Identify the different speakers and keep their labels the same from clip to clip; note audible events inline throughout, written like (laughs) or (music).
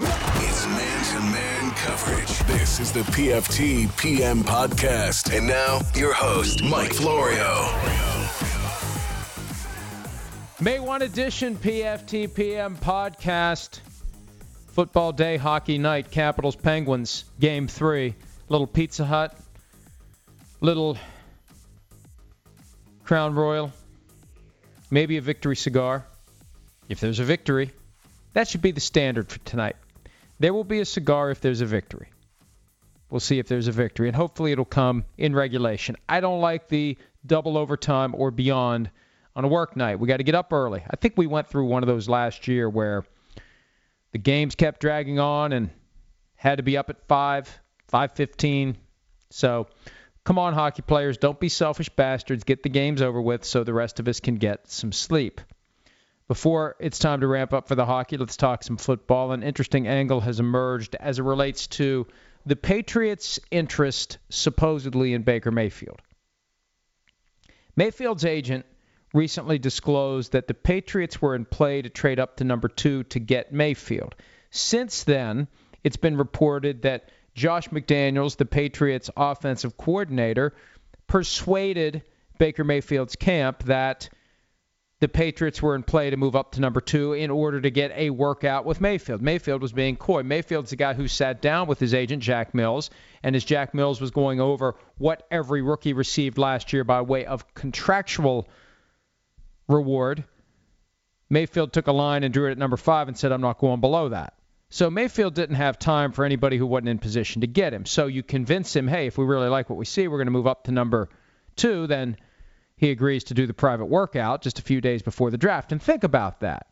Speaker 1: It's man to man coverage. This is the PFT PM podcast. And now, your host, Mike Florio.
Speaker 2: May 1 edition PFT PM podcast. Football day, hockey night, Capitals Penguins, game three. Little Pizza Hut, little Crown Royal, maybe a victory cigar. If there's a victory, that should be the standard for tonight. There will be a cigar if there's a victory. We'll see if there's a victory, and hopefully it'll come in regulation. I don't like the double overtime or beyond on a work night. We got to get up early. I think we went through one of those last year where the games kept dragging on and had to be up at 5, 5:15. So, come on hockey players, don't be selfish bastards. Get the games over with so the rest of us can get some sleep. Before it's time to ramp up for the hockey, let's talk some football. An interesting angle has emerged as it relates to the Patriots' interest supposedly in Baker Mayfield. Mayfield's agent recently disclosed that the Patriots were in play to trade up to number two to get Mayfield. Since then, it's been reported that Josh McDaniels, the Patriots' offensive coordinator, persuaded Baker Mayfield's camp that the Patriots were in play to move up to number two in order to get a workout with Mayfield. Mayfield was being coy. Mayfield's the guy who sat down with his agent, Jack Mills, and as Jack Mills was going over what every rookie received last year by way of contractual reward, Mayfield took a line and drew it at number five and said, I'm not going below that. So Mayfield didn't have time for anybody who wasn't in position to get him. So you convince him, hey, if we really like what we see, we're going to move up to number two, then he agrees to do the private workout just a few days before the draft. And think about that.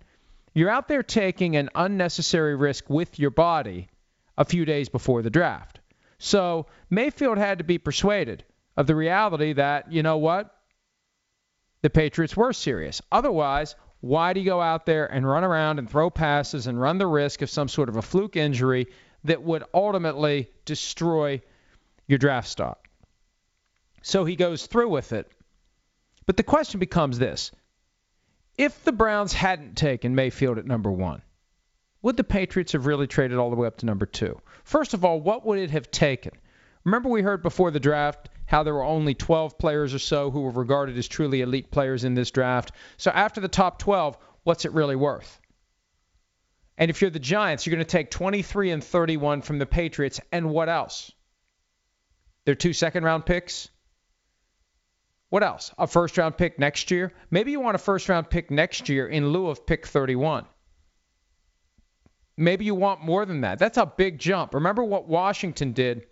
Speaker 2: You're out there taking an unnecessary risk with your body a few days before the draft. So Mayfield had to be persuaded of the reality that, you know what? The Patriots were serious. Otherwise, why do you go out there and run around and throw passes and run the risk of some sort of a fluke injury that would ultimately destroy your draft stock? So he goes through with it. But the question becomes this if the Browns hadn't taken Mayfield at number one, would the Patriots have really traded all the way up to number two? First of all, what would it have taken? Remember, we heard before the draft how there were only 12 players or so who were regarded as truly elite players in this draft. So after the top 12, what's it really worth? And if you're the Giants, you're going to take 23 and 31 from the Patriots, and what else? Their two second round picks? What else? A first round pick next year? Maybe you want a first round pick next year in lieu of pick 31. Maybe you want more than that. That's a big jump. Remember what Washington did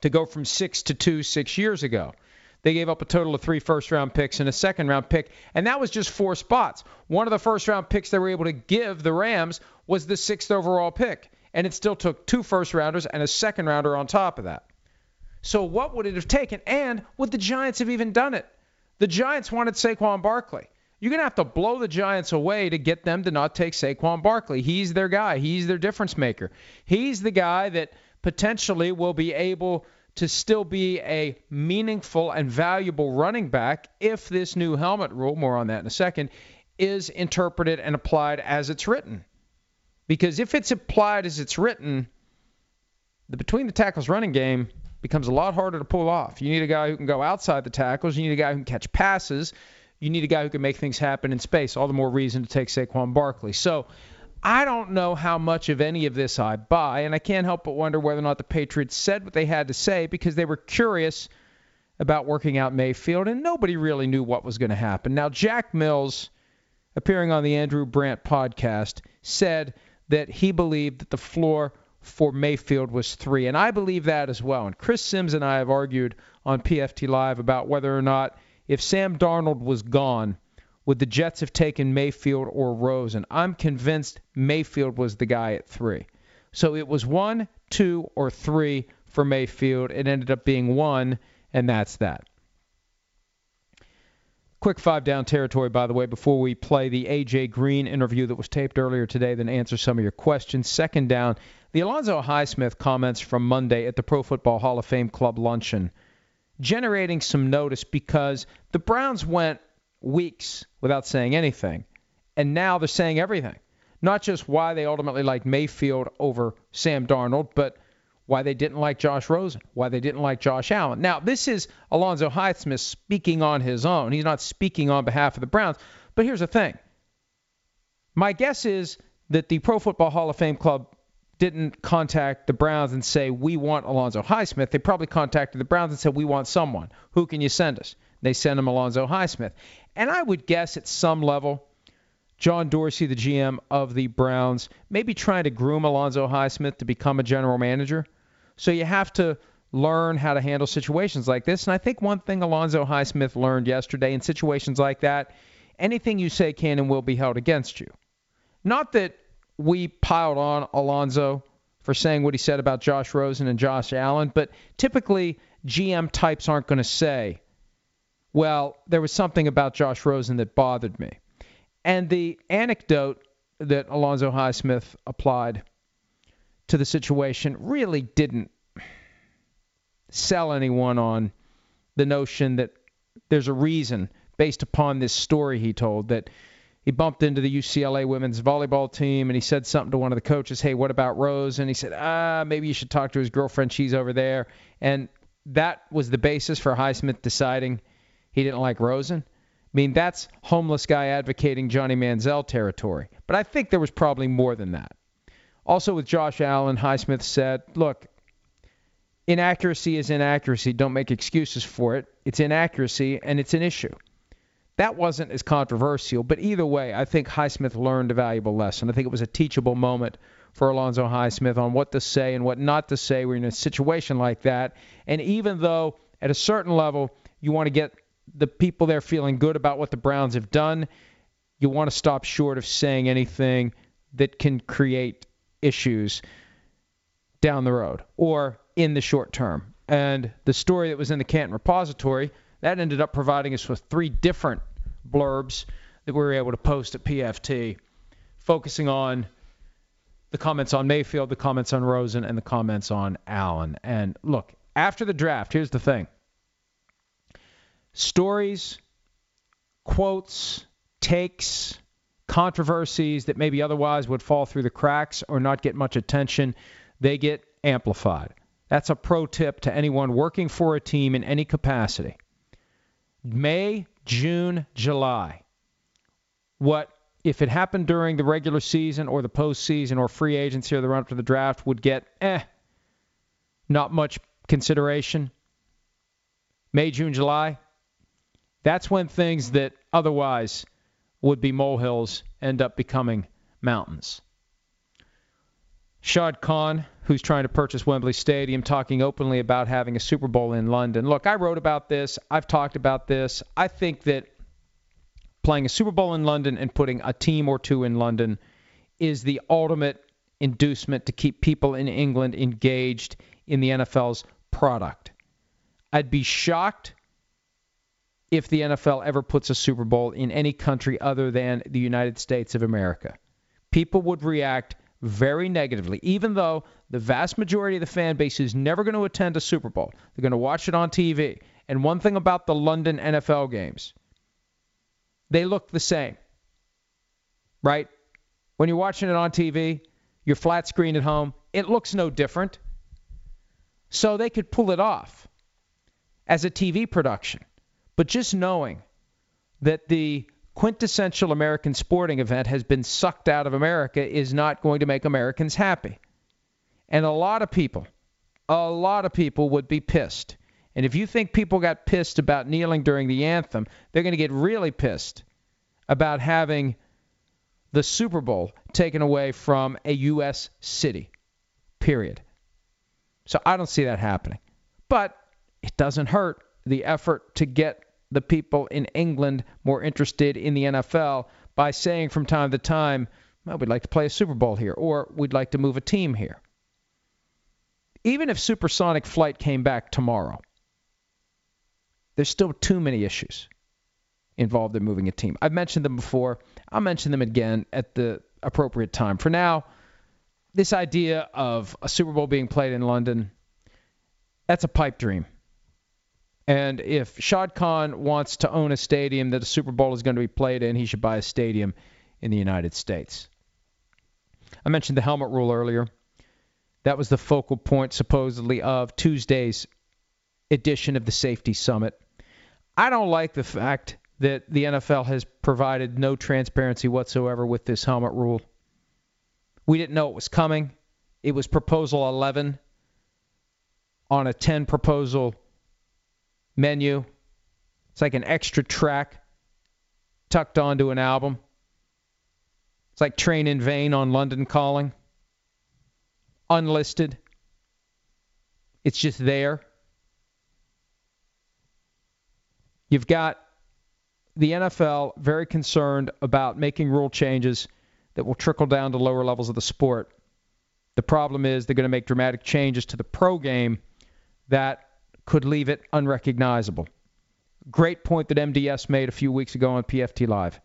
Speaker 2: to go from six to two six years ago. They gave up a total of three first round picks and a second round pick, and that was just four spots. One of the first round picks they were able to give the Rams was the sixth overall pick, and it still took two first rounders and a second rounder on top of that. So what would it have taken? And would the Giants have even done it? The Giants wanted Saquon Barkley. You're going to have to blow the Giants away to get them to not take Saquon Barkley. He's their guy. He's their difference maker. He's the guy that potentially will be able to still be a meaningful and valuable running back if this new helmet rule, more on that in a second, is interpreted and applied as it's written. Because if it's applied as it's written, the between the tackles running game becomes a lot harder to pull off. You need a guy who can go outside the tackles. You need a guy who can catch passes. You need a guy who can make things happen in space. All the more reason to take Saquon Barkley. So I don't know how much of any of this I buy, and I can't help but wonder whether or not the Patriots said what they had to say because they were curious about working out Mayfield, and nobody really knew what was going to happen. Now, Jack Mills, appearing on the Andrew Brandt podcast, said that he believed that the floor for Mayfield was three. And I believe that as well. And Chris Sims and I have argued on PFT Live about whether or not if Sam Darnold was gone, would the Jets have taken Mayfield or Rosen? I'm convinced Mayfield was the guy at three. So it was one, two, or three for Mayfield. It ended up being one, and that's that. Quick five down territory, by the way, before we play the A.J. Green interview that was taped earlier today, then answer some of your questions. Second down, the Alonzo Highsmith comments from Monday at the Pro Football Hall of Fame Club luncheon, generating some notice because the Browns went weeks without saying anything, and now they're saying everything. Not just why they ultimately liked Mayfield over Sam Darnold, but why they didn't like Josh Rosen, why they didn't like Josh Allen. Now, this is Alonzo Highsmith speaking on his own. He's not speaking on behalf of the Browns. But here's the thing my guess is that the Pro Football Hall of Fame Club didn't contact the Browns and say, We want Alonzo Highsmith. They probably contacted the Browns and said, We want someone. Who can you send us? They sent him Alonzo Highsmith. And I would guess at some level, John Dorsey, the GM of the Browns, maybe trying to groom Alonzo Highsmith to become a general manager. So you have to learn how to handle situations like this. And I think one thing Alonzo Highsmith learned yesterday in situations like that, anything you say can and will be held against you. Not that we piled on Alonzo for saying what he said about Josh Rosen and Josh Allen, but typically GM types aren't going to say, well, there was something about Josh Rosen that bothered me. And the anecdote that Alonzo Highsmith applied to the situation really didn't sell anyone on the notion that there's a reason based upon this story he told that he bumped into the UCLA women's volleyball team and he said something to one of the coaches, "Hey, what about Rose?" And he said, "Ah, maybe you should talk to his girlfriend. She's over there." And that was the basis for Highsmith deciding he didn't like Rosen. I mean, that's homeless guy advocating Johnny Manziel territory. But I think there was probably more than that. Also, with Josh Allen, Highsmith said, look, inaccuracy is inaccuracy. Don't make excuses for it. It's inaccuracy, and it's an issue. That wasn't as controversial, but either way, I think Highsmith learned a valuable lesson. I think it was a teachable moment for Alonzo Highsmith on what to say and what not to say when you're in a situation like that. And even though at a certain level you want to get the people there feeling good about what the Browns have done, you want to stop short of saying anything that can create issues down the road or in the short term. And the story that was in the Canton Repository, that ended up providing us with three different blurbs that we were able to post at PFT, focusing on the comments on Mayfield, the comments on Rosen, and the comments on Allen. And look, after the draft, here's the thing stories, quotes, takes, controversies that maybe otherwise would fall through the cracks or not get much attention, they get amplified. That's a pro tip to anyone working for a team in any capacity. May, June, July. What if it happened during the regular season or the postseason or free agency or the run up to the draft would get eh, not much consideration. May, June, July. That's when things that otherwise would be molehills end up becoming mountains. Shad Khan, who's trying to purchase Wembley Stadium, talking openly about having a Super Bowl in London. Look, I wrote about this. I've talked about this. I think that playing a Super Bowl in London and putting a team or two in London is the ultimate inducement to keep people in England engaged in the NFL's product. I'd be shocked if the NFL ever puts a Super Bowl in any country other than the United States of America. People would react very negatively, even though the vast majority of the fan base is never going to attend a Super Bowl. They're going to watch it on TV. And one thing about the London NFL games, they look the same, right? When you're watching it on TV, your flat screen at home, it looks no different. So they could pull it off as a TV production. But just knowing that the quintessential American sporting event has been sucked out of America is not going to make Americans happy. And a lot of people, a lot of people would be pissed. And if you think people got pissed about kneeling during the anthem, they're going to get really pissed about having the Super Bowl taken away from a U.S. city. Period. So I don't see that happening. But it doesn't hurt the effort to get the people in England more interested in the NFL by saying from time to time, well, we'd like to play a Super Bowl here, or we'd like to move a team here. Even if supersonic flight came back tomorrow, there's still too many issues involved in moving a team. I've mentioned them before. I'll mention them again at the appropriate time. For now, this idea of a Super Bowl being played in London, that's a pipe dream. And if Shad Khan wants to own a stadium that a Super Bowl is going to be played in, he should buy a stadium in the United States. I mentioned the helmet rule earlier. That was the focal point, supposedly, of Tuesday's edition of the Safety Summit. I don't like the fact that the NFL has provided no transparency whatsoever with this helmet rule. We didn't know it was coming. It was proposal 11 on a 10 proposal menu. It's like an extra track tucked onto an album. It's like Train in Vain on London Calling. Unlisted. It's just there. You've got the NFL very concerned about making rule changes that will trickle down to lower levels of the sport. The problem is they're going to make dramatic changes to the pro game that could leave it unrecognizable. Great point that MDS made a few weeks ago on PFT Live.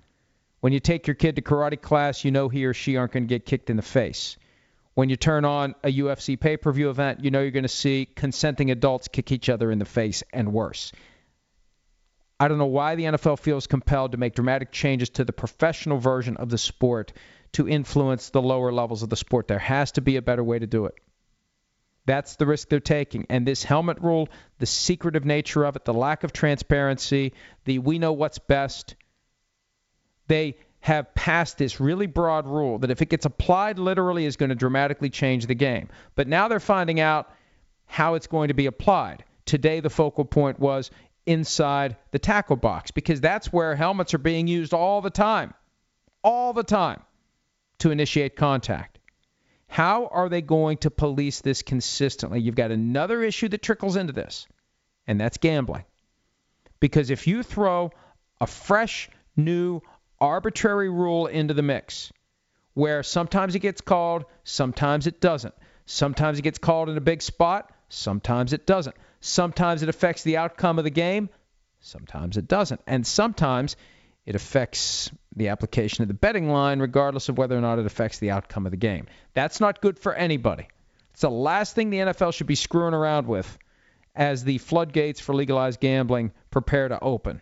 Speaker 2: When you take your kid to karate class, you know he or she aren't going to get kicked in the face. When you turn on a UFC pay per view event, you know you're going to see consenting adults kick each other in the face and worse. I don't know why the NFL feels compelled to make dramatic changes to the professional version of the sport to influence the lower levels of the sport. There has to be a better way to do it. That's the risk they're taking. And this helmet rule, the secretive nature of it, the lack of transparency, the we know what's best, they have passed this really broad rule that if it gets applied literally is going to dramatically change the game. But now they're finding out how it's going to be applied. Today the focal point was inside the tackle box because that's where helmets are being used all the time. All the time to initiate contact. How are they going to police this consistently? You've got another issue that trickles into this, and that's gambling. Because if you throw a fresh, new, arbitrary rule into the mix, where sometimes it gets called, sometimes it doesn't. Sometimes it gets called in a big spot, sometimes it doesn't. Sometimes it affects the outcome of the game, sometimes it doesn't. And sometimes it affects the application of the betting line, regardless of whether or not it affects the outcome of the game. That's not good for anybody. It's the last thing the NFL should be screwing around with as the floodgates for legalized gambling prepare to open.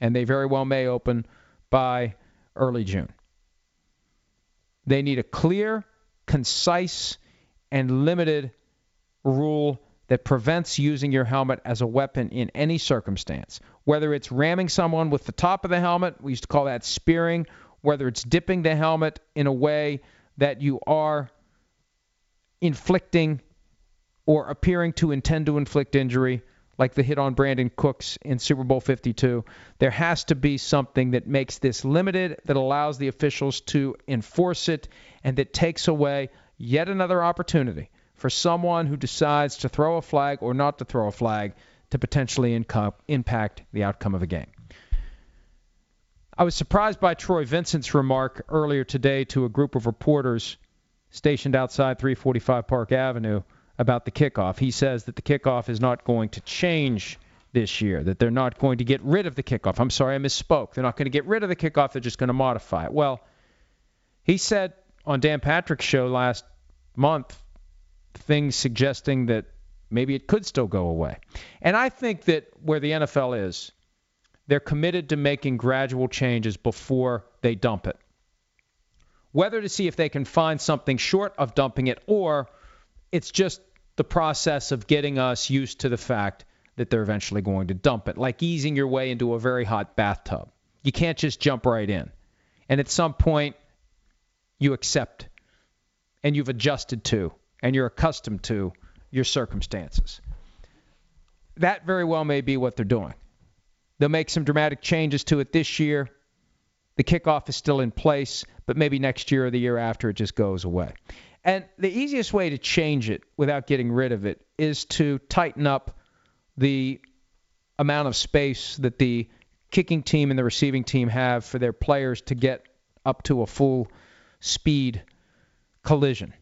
Speaker 2: And they very well may open by early June. They need a clear, concise, and limited rule that prevents using your helmet as a weapon in any circumstance. Whether it's ramming someone with the top of the helmet, we used to call that spearing, whether it's dipping the helmet in a way that you are inflicting or appearing to intend to inflict injury, like the hit on Brandin Cooks in Super Bowl 52. There has to be something that makes this limited, that allows the officials to enforce it, and that takes away yet another opportunity for someone who decides to throw a flag or not to throw a flag to potentially inco- impact the outcome of a game. I was surprised by Troy Vincent's remark earlier today to a group of reporters stationed outside 345 Park Avenue about the kickoff. He says that the kickoff is not going to change this year, that they're not going to get rid of the kickoff. I'm sorry, I misspoke. They're not going to get rid of the kickoff, they're just going to modify it. Well, he said on Dan Patrick's show last month things suggesting that maybe it could still go away. And I think that where the NFL is, they're committed to making gradual changes before they dump it. Whether to see if they can find something short of dumping it or it's just the process of getting us used to the fact that they're eventually going to dump it, like easing your way into a very hot bathtub. You can't just jump right in. And at some point, you accept and you've adjusted to and you're accustomed to your circumstances. That very well may be what they're doing. They'll make some dramatic changes to it this year. The kickoff is still in place, but maybe next year or the year after it just goes away. And the easiest way to change it without getting rid of it is to tighten up the amount of space that the kicking team and the receiving team have for their players to get up to a full speed collision.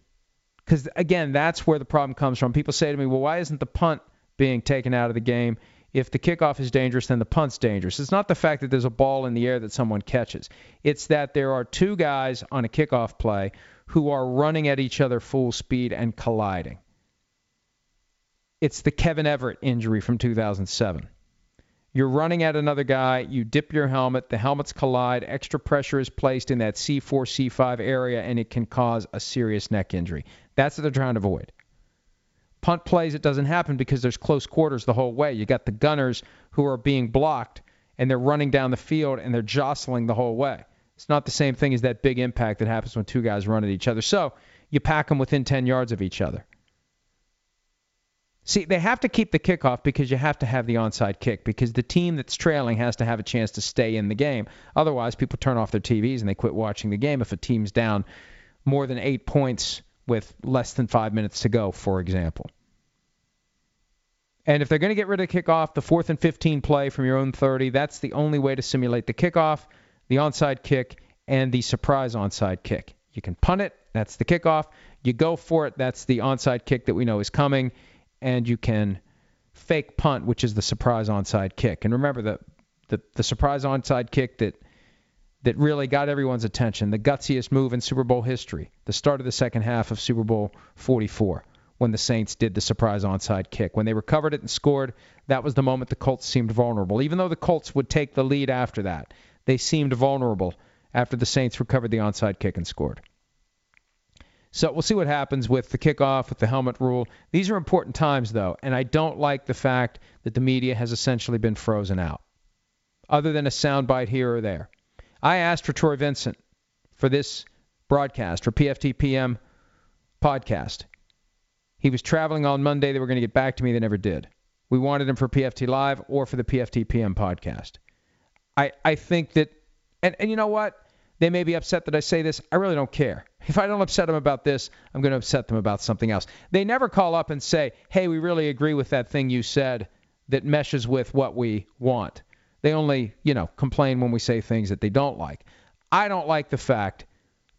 Speaker 2: Because, again, that's where the problem comes from. People say to me, well, why isn't the punt being taken out of the game? If the kickoff is dangerous, then the punt's dangerous. It's not the fact that there's a ball in the air that someone catches. It's that there are two guys on a kickoff play who are running at each other full speed and colliding. It's the Kevin Everett injury from 2007. You're running at another guy, you dip your helmet, the helmets collide, extra pressure is placed in that C4, C5 area, and it can cause a serious neck injury. That's what they're trying to avoid. Punt plays, it doesn't happen because there's close quarters the whole way. You got the gunners who are being blocked, and they're running down the field, and they're jostling the whole way. It's not the same thing as that big impact that happens when two guys run at each other. So you pack them within 10 yards of each other. See, they have to keep the kickoff because you have to have the onside kick because the team that's trailing has to have a chance to stay in the game. Otherwise, people turn off their TVs and they quit watching the game if a team's down more than eight points with less than five minutes to go, for example. And if they're going to get rid of kickoff, the fourth and 15 play from your own 30, that's the only way to simulate the kickoff, the onside kick, and the surprise onside kick. You can punt it, that's the kickoff. You go for it, that's the onside kick that we know is coming and you can fake punt, which is the surprise onside kick. And remember the the, the surprise onside kick that that really got everyone's attention, the gutsiest move in Super Bowl history, the start of the second half of Super Bowl 44 when the Saints did the surprise onside kick. When they recovered it and scored, that was the moment the Colts seemed vulnerable. Even though the Colts would take the lead after that, they seemed vulnerable after the Saints recovered the onside kick and scored. So we'll see what happens with the kickoff, with the helmet rule. These are important times, though, and I don't like the fact that the media has essentially been frozen out, other than a soundbite here or there. I asked for Troy Vincent for this broadcast, for PFTPM podcast. He was traveling on Monday. They were going to get back to me. They never did. We wanted him for PFT Live or for the PFTPM podcast. I, I think that, and, and you know what? They may be upset that I say this. I really don't care. If I don't upset them about this, I'm going to upset them about something else. They never call up and say, hey, we really agree with that thing you said that meshes with what we want. They only, you know, complain when we say things that they don't like. I don't like the fact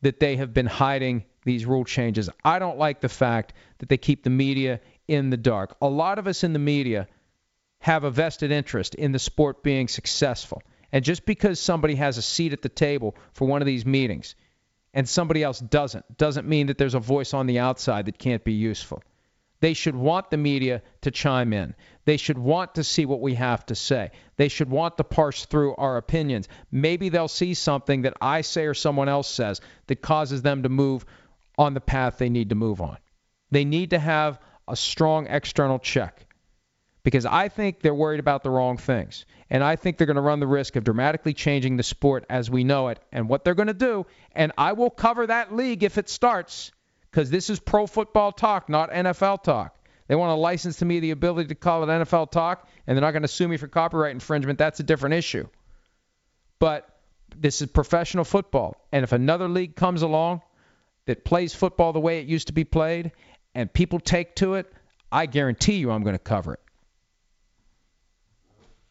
Speaker 2: that they have been hiding these rule changes. I don't like the fact that they keep the media in the dark. A lot of us in the media have a vested interest in the sport being successful. And just because somebody has a seat at the table for one of these meetings and somebody else doesn't, doesn't mean that there's a voice on the outside that can't be useful. They should want the media to chime in. They should want to see what we have to say. They should want to parse through our opinions. Maybe they'll see something that I say or someone else says that causes them to move on the path they need to move on. They need to have a strong external check because I think they're worried about the wrong things. And I think they're going to run the risk of dramatically changing the sport as we know it and what they're going to do. And I will cover that league if it starts because this is pro football talk, not NFL talk. They want to license to me the ability to call it NFL talk, and they're not going to sue me for copyright infringement. That's a different issue. But this is professional football. And if another league comes along that plays football the way it used to be played and people take to it, I guarantee you I'm going to cover it.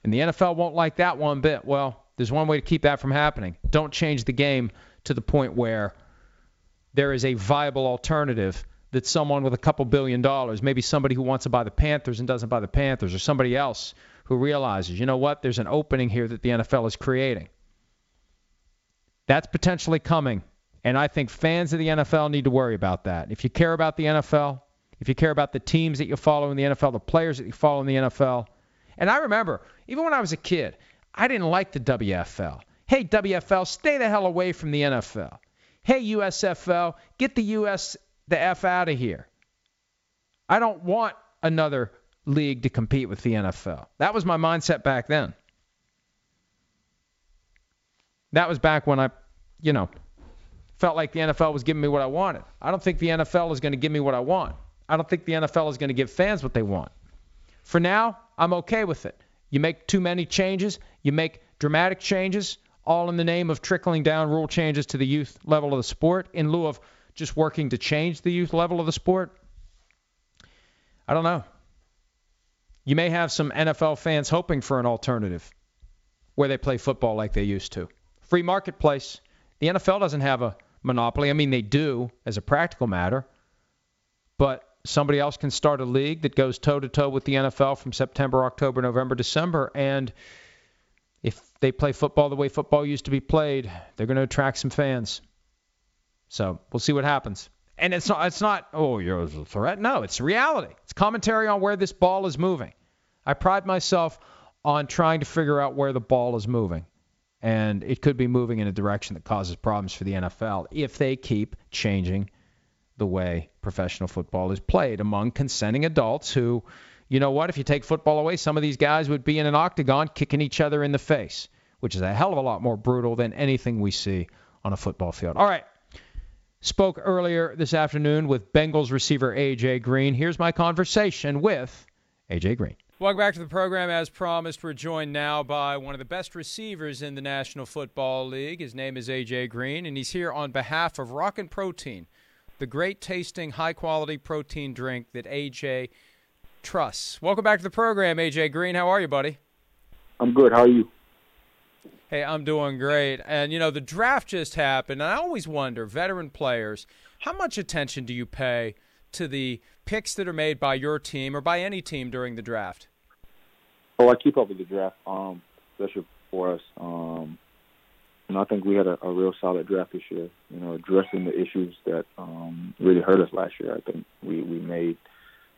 Speaker 2: And the NFL won't like that one bit. Well, there's one way to keep that from happening. Don't change the game to the point where there is a viable alternative that someone with a couple billion dollars, maybe somebody who wants to buy the Panthers and doesn't buy the Panthers, or somebody else who realizes, you know what, there's an opening here that the NFL is creating. That's potentially coming. And I think fans of the NFL need to worry about that. If you care about the NFL, if you care about the teams that you follow in the NFL, the players that you follow in the NFL, and I remember, even when I was a kid, I didn't like the WFL. Hey, WFL, stay the hell away from the NFL. Hey, USFL, get the US the F out of here. I don't want another league to compete with the NFL. That was my mindset back then. That was back when I, you know, felt like the NFL was giving me what I wanted. I don't think the NFL is going to give me what I want. I don't think the NFL is going to give fans what they want. For now, I'm okay with it. You make too many changes, you make dramatic changes, all in the name of trickling down rule changes to the youth level of the sport in lieu of just working to change the youth level of the sport. I don't know. You may have some NFL fans hoping for an alternative. where they play football like they used to. Free marketplace. The NFL doesn't have a monopoly. I mean, they do as a practical matter, but somebody else can start a league that goes toe to toe with the NFL from September, October, November, December, and if they play football the way football used to be played, they're going to attract some fans. So we'll see what happens. And it's not, it's not, oh, you're a threat. No, it's reality. It's commentary on where this ball is moving. I pride myself on trying to figure out where the ball is moving. And it could be moving in a direction that causes problems for the NFL if they keep changing the way professional football is played among consenting adults who, you know what, if you take football away, some of these guys would be in an octagon kicking each other in the face, which is a hell of a lot more brutal than anything we see on a football field. All right. Spoke earlier this afternoon with Bengals receiver A.J. Green. Here's my conversation with A.J. Green.
Speaker 3: Welcome back to the program. As promised, we're joined now by one of the best receivers in the National Football League. His name is A.J. Green, and he's here on behalf of Rockin' Protein, the great tasting, high quality protein drink that A.J. trusts. Welcome back to the program, A.J. Green. How are you, buddy?
Speaker 4: I'm good. How are you?
Speaker 3: Hey, I'm doing great. And, you know, the draft just happened. And I always wonder, veteran players, how much attention do you pay to the picks that are made by your team or by any team during the draft?
Speaker 4: Oh, I keep up with the draft, um, especially for us. Um, and I think we had a, a real solid draft this year. You know, addressing the issues that um, really hurt us last year. I think we we made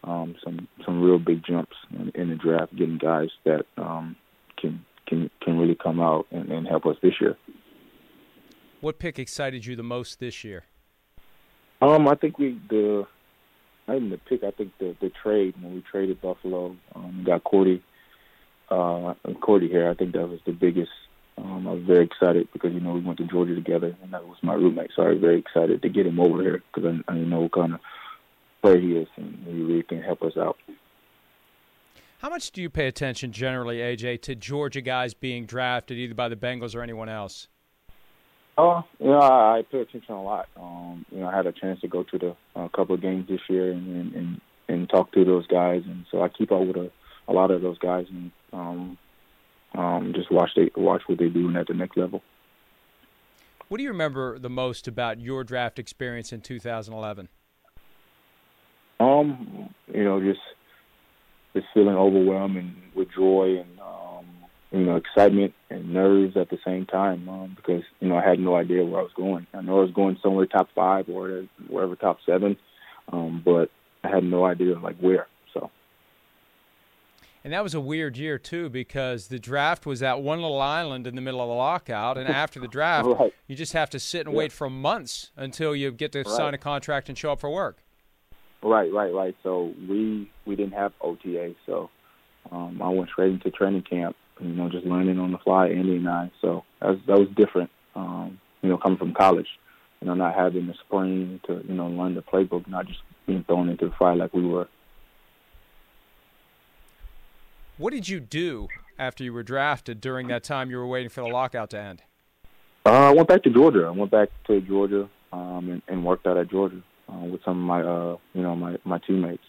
Speaker 4: um, some some real big jumps in, in the draft, getting guys that um, can can can really come out and, and help us this year.
Speaker 3: What pick excited you the most this year?
Speaker 4: Um, I think we the not even the pick. I think the the trade when we traded Buffalo, um, got Cordy, uh, Cordy here. I think that was the biggest. Um, I was very excited because you know we went to Georgia together, and that was my roommate. So I was very excited to get him over here because I, I know what kind of player he is, and he really can help us out.
Speaker 3: How much do you pay attention generally, AJ, to Georgia guys being drafted either by the Bengals or anyone else?
Speaker 4: Oh, uh, yeah, I, I pay attention a lot. Um, you know, I had a chance to go to the a uh, couple of games this year and, and and and talk to those guys, and so I keep up with a, a lot of those guys and um, um, just watch they watch what they're doing at the next level.
Speaker 3: What do you remember the most about your draft experience in 2011?
Speaker 4: Um, you know, just just feeling overwhelmed and with joy and um, you know excitement and nerves at the same time um, because you know I had no idea where I was going. I know I was going somewhere top five or wherever top seven, um, but I had no idea like where.
Speaker 3: And that was a weird year too because the draft was at one little island in the middle of the lockout, and after the (laughs) draft, right. you just have to sit and yeah. wait for months until you get to right. sign a contract and show up for work.
Speaker 4: Right, right, right. So we we didn't have OTA, so um, I went straight into training camp. You know, just learning on the fly, Andy and I. So that was that was different. Um, you know, coming from college, you know, not having the spring to you know learn the playbook, not just being thrown into the fire like we were.
Speaker 3: What did you do after you were drafted during that time you were waiting for the lockout to end?
Speaker 4: Uh, I went back to Georgia. I went back to Georgia um, and, and worked out at Georgia uh, with some of my uh, you know my my teammates.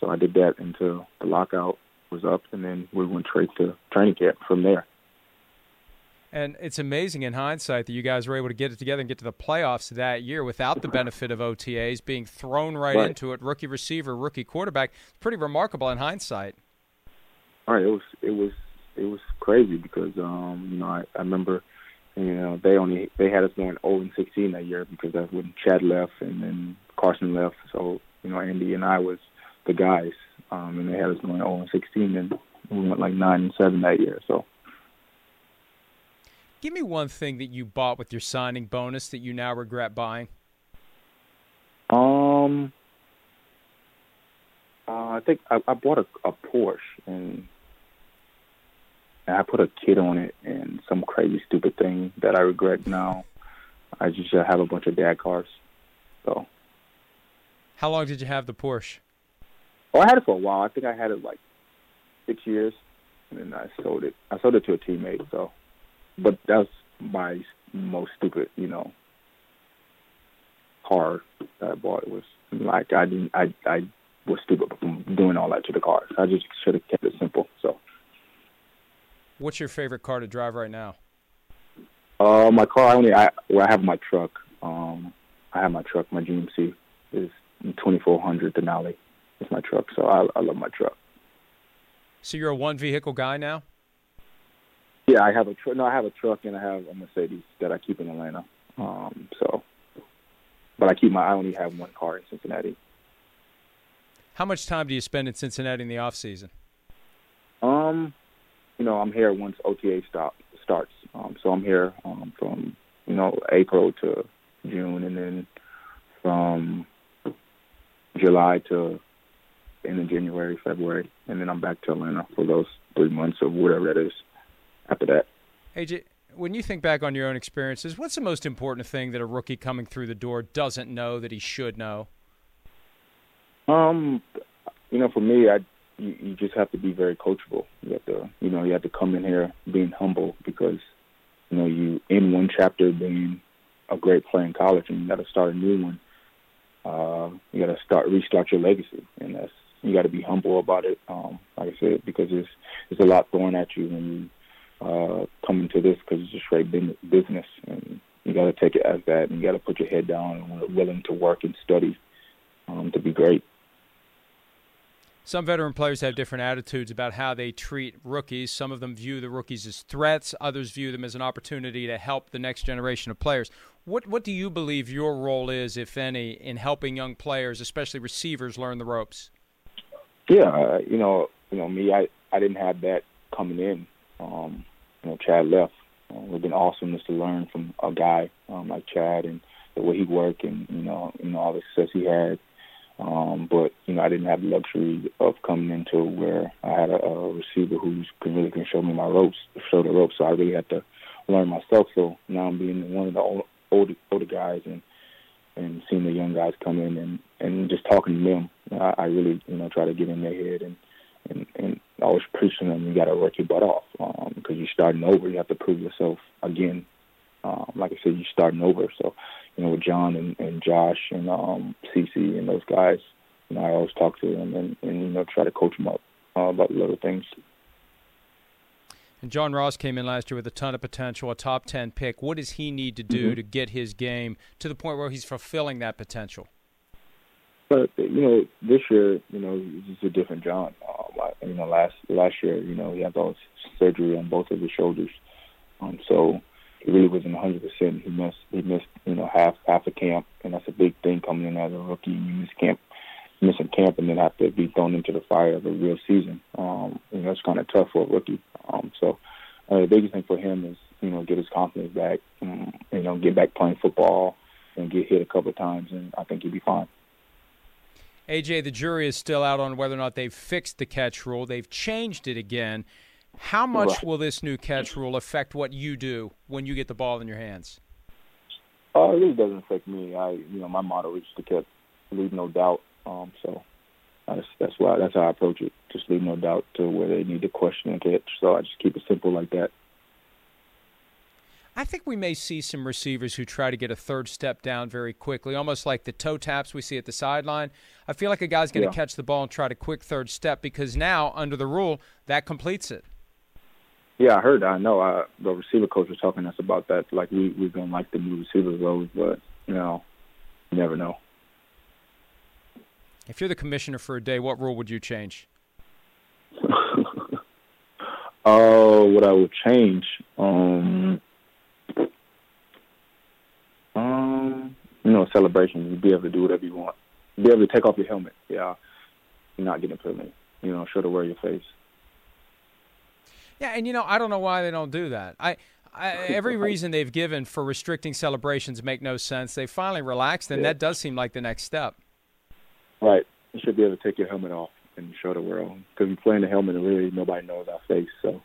Speaker 4: So I did that until the lockout was up, and then we went straight to training camp from there.
Speaker 3: And it's amazing in hindsight that you guys were able to get it together and get to the playoffs that year without the benefit of OTAs, being thrown right, right. into it. Rookie receiver, rookie quarterback. It's pretty remarkable in hindsight.
Speaker 4: Right, it was it was it was crazy because um, you know I, I remember you know they only they had us going 0 and 16 that year because that's when Chad left and then Carson left. So you know Andy and I was the guys, um, and they had us going 0 and 16, and we went like nine and seven that year. So.
Speaker 3: Give me one thing that you bought with your signing bonus that you now regret buying.
Speaker 4: Um, uh, I think I, I bought a, a Porsche and and I put a kid on it and some crazy stupid thing that I regret now. I just have a bunch of dad cars. So.
Speaker 3: How long did you have the Porsche?
Speaker 4: Oh, I had it for a while. I think I had it like six years, and then I sold it. I sold it to a teammate. So, but that's my most stupid, you know, car that I bought. It was like I didn't. I I was stupid doing all that to the car. I just should have kept it simple. So.
Speaker 2: What's your favorite car to drive right now?
Speaker 4: Uh, my car I only I well I have my truck. Um, I have my truck. My GMC is 2400 Denali. It's my truck, so I, I love my truck.
Speaker 2: So you're a one vehicle guy now?
Speaker 4: Yeah, I have a truck. No, I have a truck and I have a Mercedes that I keep in Atlanta. Um, so, but I keep my. I only have one car in Cincinnati.
Speaker 2: How much time do you spend in Cincinnati in the off season?
Speaker 4: Um, you know, I'm here once OTA stop starts. Um, so I'm here um, from you know April to June, and then from July to end of January, February, and then I'm back to Atlanta for those three months or whatever that is after that.
Speaker 2: AJ, when you think back on your own experiences, what's the most important thing that a rookie coming through the door doesn't know that he should know?
Speaker 4: Um, you know, for me, I you, you just have to be very coachable. You have to, you know, you have to come in here being humble because, you know, you in one chapter being a great player in college, and you got to start a new one. Uh, you got to start restart your legacy, and that's you got to be humble about it. Um, like I said, because there's there's a lot thrown at you when you uh, come into this because it's a straight business, and you got to take it as that, and you got to put your head down and willing to work and study um, to be great.
Speaker 2: Some veteran players have different attitudes about how they treat rookies. Some of them view the rookies as threats, others view them as an opportunity to help the next generation of players. What what do you believe your role is, if any, in helping young players, especially receivers, learn the ropes?
Speaker 4: Yeah, uh, you know, you know me, I I didn't have that coming in. Um, you know, Chad left. Uh, it would have been awesome just to learn from a guy um, like Chad and the way he worked and you know, you know all the success he had. Um, but you know, I didn't have the luxury of coming into where I had a, a receiver who can really can show me my ropes, show the ropes. So I really had to learn myself. So now I'm being one of the old, older older guys and and seeing the young guys come in and and just talking to them. I, I really you know try to get in their head and and and always preaching them. You got to work your butt off um, because you're starting over. You have to prove yourself again. Um, like I said, you're starting over. So you know, with John and, and Josh and um, CC and those guys, you know, I always talk to them and, and you know try to coach them up uh, about little things.
Speaker 2: And John Ross came in last year with a ton of potential, a top ten pick. What does he need to do
Speaker 4: mm-hmm.
Speaker 2: to get his game to the point where he's fulfilling that potential?
Speaker 4: But you know, this year, you know, it's a different John. Um, I, you know, last last year, you know, he had those surgery on both of his shoulders, um, so he really wasn't 100 percent. He missed he missed you know half half a camp, and that's a big thing coming in as a rookie. You miss camp, missing camp, and then have to be thrown into the fire of a real season. Um, you know, it's kind of tough for a rookie. Um, so uh, the biggest thing for him is you know get his confidence back, um, you know, get back playing football, and get hit a couple of times, and I think he'll be fine.
Speaker 2: AJ, the jury is still out on whether or not they've fixed the catch rule. They've changed it again. How much will this new catch rule affect what you do when you get the ball in your hands?
Speaker 4: Uh, it really doesn't affect me. I, you know, my motto is to keep leave no doubt. Um, so that's that's why that's how I approach it. Just leave no doubt to where they need to question and catch. So I just keep it simple like that.
Speaker 2: I think we may see some receivers who try to get a third step down very quickly, almost like the toe taps we see at the sideline. I feel like a guy's going to yeah. catch the ball and try to quick third step because now, under the rule, that completes it.
Speaker 4: Yeah, I heard. I know. Uh, the receiver coach was talking to us about that. Like we we're gonna like the new receiver roles, but you know, you never know.
Speaker 2: If you're the commissioner for a day, what rule would you change? (laughs)
Speaker 4: Oh, uh, what I would change, um, um, you know, celebration. You'd be able to do whatever you want. You'd be able to take off your helmet. Yeah, you're not getting a permit. You know, sure to wear your face.
Speaker 2: Yeah, and you know, I don't know why they don't do that. I, I every reason they've given for restricting celebrations make no sense. They finally relaxed, and yeah. that does seem like the next step.
Speaker 4: Right. You should be able to take your helmet off and show the world because you're playing the helmet, and really nobody knows our face. So.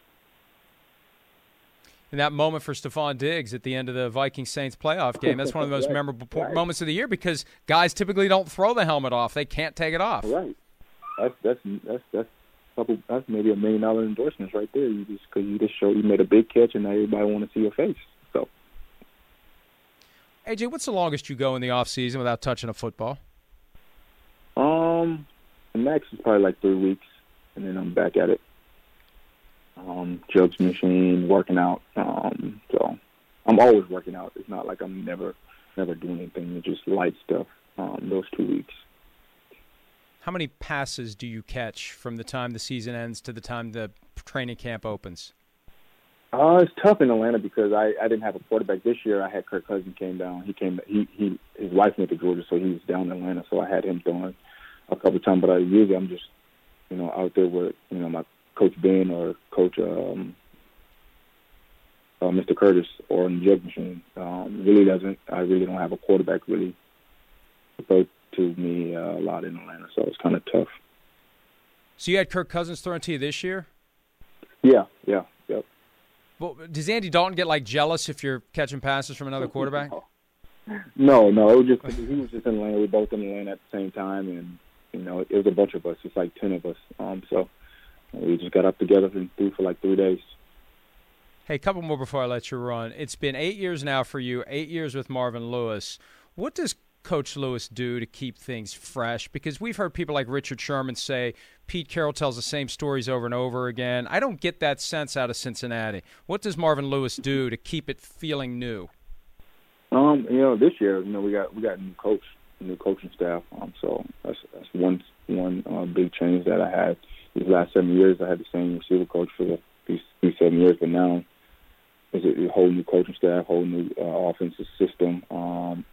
Speaker 2: And that moment for Stefon Diggs at the end of the Viking Saints playoff game, that's one of (laughs) the most right. memorable right. moments of the year because guys typically don't throw the helmet off; they can't take it off.
Speaker 4: Right. That's that's that's that's couple that's maybe a million dollar endorsements right there. You just because you just show you made a big catch and now everybody want to see your face. So,
Speaker 2: AJ, what's the longest you go in the off season without touching a football?
Speaker 4: Um, the max is probably like three weeks, and then I'm back at it. um, jugs machine, working out. Um, so I'm always working out. It's not like I'm never never doing anything. It's just light stuff. Um, those two weeks.
Speaker 3: How many passes do you catch from the time the season ends to the time the training camp opens?
Speaker 4: Uh, it's tough in Atlanta because I, I didn't have a quarterback this year. I had Kirk Cousins came down. He came he he his wife went to Georgia, so he was down in Atlanta. So I had him throwing a couple times. But I usually I'm just you know out there with you know my coach Ben or coach um, uh, Mr. Curtis or in the jug machine. Um, really doesn't. I really don't have a quarterback really to to me uh, a lot in Atlanta, so it was kind of tough.
Speaker 3: So you had Kirk Cousins thrown to you this year?
Speaker 4: Yeah, yeah, yep.
Speaker 3: Well, does Andy Dalton get like jealous if you're catching passes from another quarterback? (laughs)
Speaker 4: No, no. It was just he was just in Atlanta. We both in Atlanta at the same time, and you know it was a bunch of us. It's like ten of us. Um, so we just got up together and threw for like three days.
Speaker 3: Hey, a couple more before I let you run. It's been eight years now for you. Eight years with Marvin Lewis. What does Coach Lewis do to keep things fresh? Because we've heard people like Richard Sherman say Pete Carroll tells the same stories over and over again. I don't get that sense out of Cincinnati. What does Marvin Lewis do to keep it feeling new?
Speaker 4: Um, you know, this year, you know, we got we got a new coach, new coaching staff. Um, so that's that's one one uh, big change that I had these last seven years. I had the same receiver coach for the, these, these seven years, but now it's a, a whole new coaching staff, whole new uh, offensive system. Um,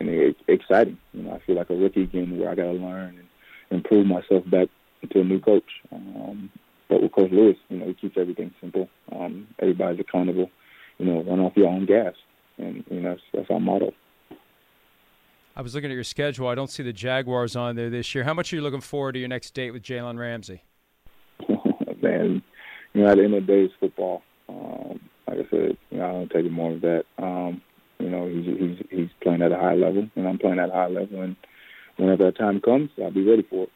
Speaker 4: and it's exciting. You know, I feel like a rookie again, where I got to learn and improve myself back into a new coach. Um, but with Coach Lewis, you know, he keeps everything simple. Um, everybody's accountable. You know, run off your own gas, and you know that's, that's our motto.
Speaker 3: I was looking at your schedule. I don't see the Jaguars on there this year. How much are you looking forward to your next date with Jalen Ramsey? (laughs)
Speaker 4: Man, you know, at the end of the day, it's football. Um, like I said, you know, I don't take it more of that. Um, you know, he's he's he's playing at a high level, and I'm playing at a high level, and whenever that time comes, I'll be ready for it.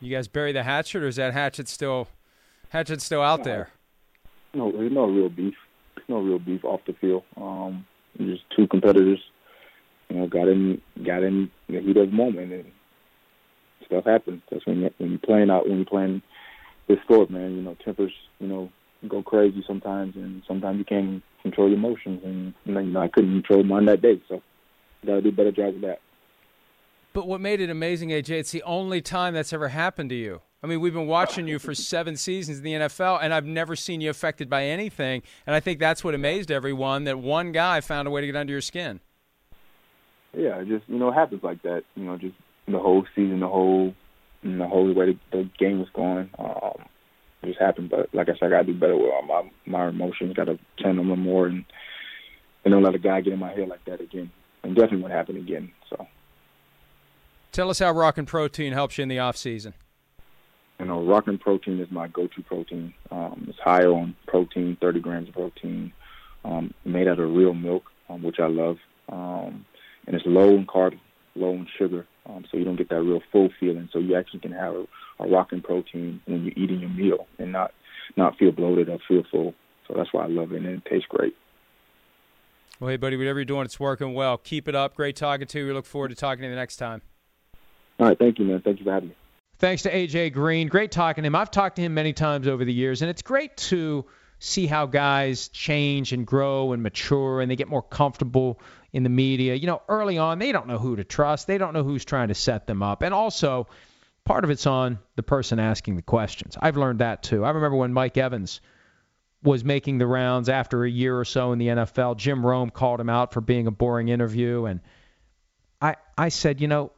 Speaker 3: You guys bury the hatchet, or is that hatchet still hatchet still out there?
Speaker 4: No, there's no real beef. There's no real beef off the field. Um, just two competitors, you know, got in got in the heat of the moment, and stuff happens. That's when you're, when you're playing out when you're playing this sport, man. You know, tempers, you know, go crazy sometimes, and sometimes you can't control your emotions. And you know, I couldn't control mine that day, so got to do a better job of that.
Speaker 3: But what made it amazing, AJ, it's the only time that's ever happened to you. I mean, we've been watching you for seven seasons in the NFL, and I've never seen you affected by anything. And I think that's what amazed everyone that one guy found a way to get under your skin.
Speaker 4: Yeah, it just you know, it happens like that. You know, just the whole season, the whole, the whole way the game was going. Um, it just happened. But like I said, I gotta do better with my my emotions. Got to channel them more, and and don't let a guy get in my head like that again. And definitely won't happen again. So.
Speaker 3: Tell us how Rockin' Protein helps you in the off season.
Speaker 4: You know, Rockin' Protein is my go-to protein. Um, it's high on protein, 30 grams of protein, um, made out of real milk, um, which I love, um, and it's low in carbs, low in sugar, um, so you don't get that real full feeling. So you actually can have a, a Rockin' Protein when you're eating your meal and not not feel bloated or feel full. So that's why I love it, and it tastes great.
Speaker 3: Well, hey, buddy, whatever you're doing, it's working well. Keep it up. Great talking to you. We look forward to talking to you the next time.
Speaker 4: All right, thank you, man. Thank you for having me.
Speaker 2: Thanks to AJ Green. Great talking to him. I've talked to him many times over the years, and it's great to see how guys change and grow and mature and they get more comfortable in the media. You know, early on, they don't know who to trust. They don't know who's trying to set them up. And also, part of it's on the person asking the questions. I've learned that too. I remember when Mike Evans was making the rounds after a year or so in the NFL, Jim Rome called him out for being a boring interview and I I said, you know,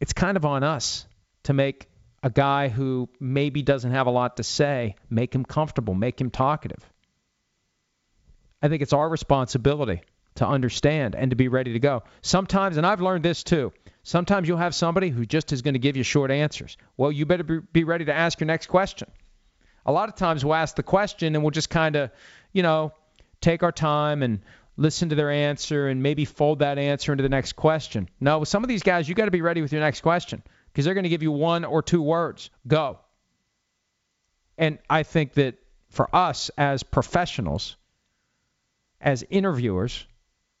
Speaker 2: it's kind of on us to make a guy who maybe doesn't have a lot to say, make him comfortable, make him talkative. I think it's our responsibility to understand and to be ready to go. Sometimes, and I've learned this too, sometimes you'll have somebody who just is going to give you short answers. Well, you better be ready to ask your next question. A lot of times we'll ask the question and we'll just kind of, you know, take our time and listen to their answer and maybe fold that answer into the next question. No, with some of these guys, you got to be ready with your next question because they're going to give you one or two words. Go. And I think that for us as professionals, as interviewers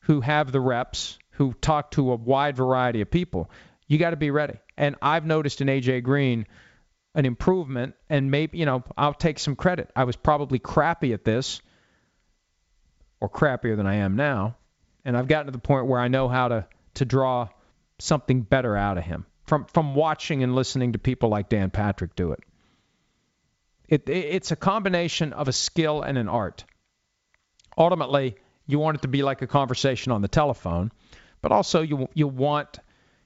Speaker 2: who have the reps, who talk to a wide variety of people, you got to be ready. And I've noticed in AJ Green an improvement, and maybe, you know, I'll take some credit. I was probably crappy at this, or crappier than I am now, and I've gotten to the point where I know how to, to draw something better out of him from, from watching and listening to people like Dan Patrick do it. It, it's a combination of a skill and an art. Ultimately, you want it to be like a conversation on the telephone, but also you you want